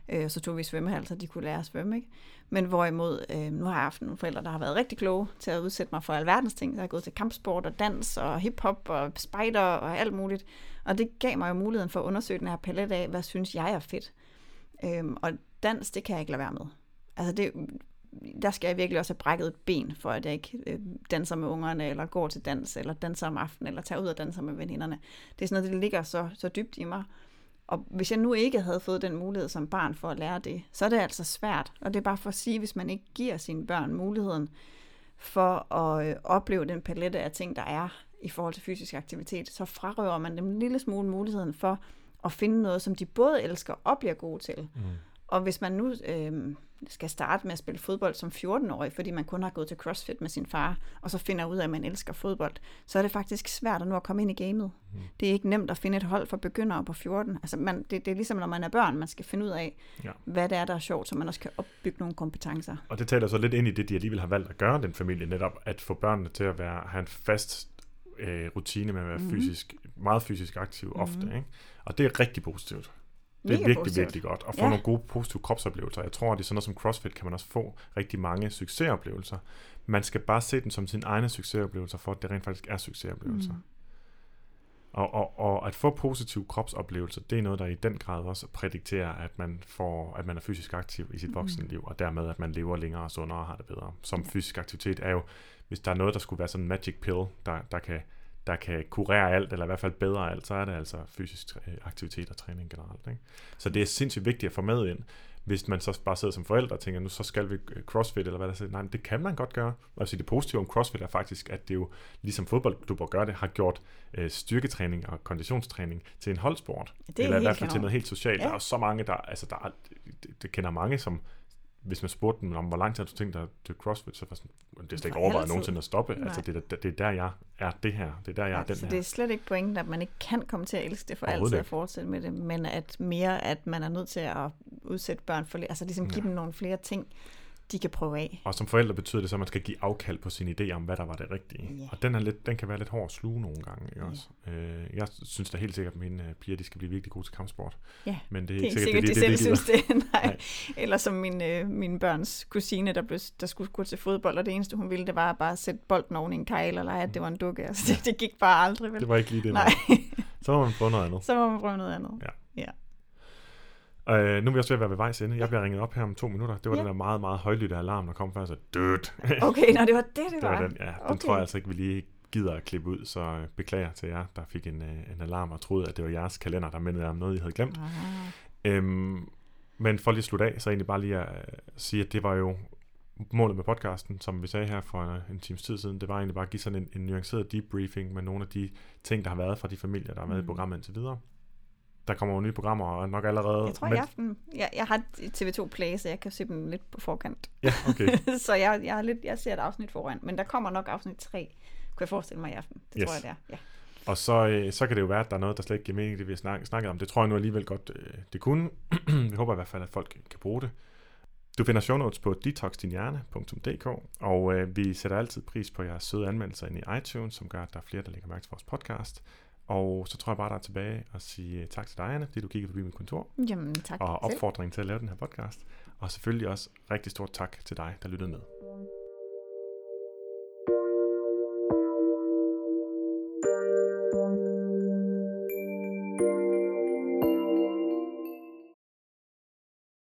Øh, så tog vi svømmehal, så de kunne lære at svømme. Ikke? Men hvorimod, øh, nu har jeg haft nogle forældre, der har været rigtig kloge til at udsætte mig for alverdens ting. Jeg har gået til kampsport og dans og hiphop og spider og alt muligt. Og det gav mig jo muligheden for at undersøge den her palet af, hvad synes jeg er fedt. Øhm, og dans, det kan jeg ikke lade være med. Altså det, der skal jeg virkelig også have brækket et ben, for at jeg ikke øh, danser med ungerne, eller går til dans, eller danser om aftenen, eller tager ud og danser med veninderne. Det er sådan noget, det ligger så, så dybt i mig. Og hvis jeg nu ikke havde fået den mulighed som barn for at lære det, så er det altså svært. Og det er bare for at sige, hvis man ikke giver sine børn muligheden for at øh, opleve den palette af ting, der er i forhold til fysisk aktivitet, så frarøver man dem en lille smule muligheden for at finde noget, som de både elsker og bliver gode til. Mm. Og hvis man nu øh, skal starte med at spille fodbold som 14-årig, fordi man kun har gået til CrossFit med sin far, og så finder ud af, at man elsker fodbold, så er det faktisk svært at nu at komme ind i gamet. Mm. Det er ikke nemt at finde et hold for begyndere på 14. Altså man, det, det er ligesom, når man er børn, man skal finde ud af, Ja. hvad det er, der er sjovt, så man også kan opbygge nogle kompetencer. Og det taler så lidt ind i det, de alligevel har valgt at gøre, den familie, netop at få børnene til at være, have en fast øh, rutine med at være mm. fysisk, meget fysisk aktiv mm. ofte. Ikke? Og det er rigtig positivt. Det er Mega virkelig, positivt. virkelig godt. At få Ja. nogle gode, positive kropsoplevelser. Jeg tror, at i sådan noget som CrossFit kan man også få rigtig mange succesoplevelser. Man skal bare se dem som sine egne succesoplevelser, for at det rent faktisk er succesoplevelser. Mm. Og, og, og at få positive kropsoplevelser, det er noget, der i den grad også prædikterer, at man, får, at man er fysisk aktiv i sit Mm. voksenliv, og dermed, at man lever længere og sundere og har det bedre. Som fysisk aktivitet er jo, hvis der er noget, der skulle være sådan en magic pill, der, der, kan, der kan kurere alt, eller i hvert fald bedre alt, så er det altså fysisk aktivitet og træning generelt. Ikke? Så det er sindssygt vigtigt at få med ind, hvis man så bare sidder som forældre og tænker, nu så skal vi øh, crossfit, eller hvad der siger. Nej, men det kan man godt gøre. Og altså, det positive om crossfit er faktisk, at det jo, ligesom fodboldklubber gør det, har gjort øh, styrketræning og konditionstræning til en holdsport. Det er eller i hvert fald til noget helt socialt. Ja. Der er så mange, der, altså der er, det, det kender mange, som hvis man spurgte dem om, hvor lang tid har du tænkt dig til CrossFit, så var sådan, det er slet ikke overvejet nogensinde at stoppe. Nej. Altså, det, er, det er der, jeg er det her. Det er der, jeg er Ja, den så her. det er slet ikke pointen, at man ikke kan komme til at elske det for altid at fortsætte med det, men at mere, at man er nødt til at udsætte børn for, altså ligesom give Ja. dem nogle flere ting, de kan prøve af. Og som forældre betyder det så, at man skal give afkald på sin idé om, hvad der var det rigtige. Ja. Og den, er lidt, den kan være lidt hård at sluge nogle gange. Ikke Ja. også? Øh, jeg synes da helt sikkert, at mine øh, piger de skal blive virkelig gode til kampsport. Ja, Men det er Det er ikke ikke sikkert, sikkert, det, de det, selv det, de synes det. Nej. Nej. Eller som min, øh, min børns kusine, der, blev, der skulle gå til fodbold, og det eneste, hun ville, det var at bare sætte bolden oven i en kejl, lege, at det var en dukke. Altså, det, det gik bare aldrig, vel? det var ikke lige det. Nej, Så må man få noget andet. så må man prøve noget andet. Øh, nu er vi også ved at være ved vejs ende. Jeg bliver ringet op her om to minutter. Det var Ja. den der meget, meget højlytte alarm, der kom før. Så dødt. Okay, nå, det var det, det, det var. var den, ja. Den Okay. tror jeg altså ikke, vi lige gider at klippe ud. Så øh, beklager til jer, der fik en, øh, en alarm og troede, at det var jeres kalender, der mindede om noget, I havde glemt. Ah, Øhm, men for lige at slutte af, så egentlig bare lige at øh, sige, at det var jo målet med podcasten, som vi sagde her for en times tid siden, det var egentlig bare at give sådan en, en nuanceret debriefing med nogle af de ting, der har været fra de familier, der har været mm. i programmet indtil videre. Der kommer jo nye programmer, og nok allerede... Jeg tror i aften, jeg, jeg har TV2 Play, så jeg kan se dem lidt på forkant. Ja, okay. så jeg, jeg, har lidt, jeg ser et afsnit foran, men der kommer nok afsnit 3, kunne jeg forestille mig i aften. Det yes. tror jeg, det er. Ja. Og så, øh, så kan det jo være, at der er noget, der slet ikke giver mening, det vi har snak, snakket om. Det tror jeg nu alligevel godt, øh, det kunne. vi håber i hvert fald, at folk kan bruge det. Du finder show notes på detoxdinhjerne.dk, og øh, vi sætter altid pris på jeres søde anmeldelser ind i iTunes, som gør, at der er flere, der lægger mærke til vores podcast. Og så tror jeg bare, der er tilbage og sige tak til dig, Anne, fordi du kiggede forbi mit kontor. Jamen, tak Og opfordringen til at lave den her podcast. Og selvfølgelig også rigtig stort tak til dig, der lyttede med.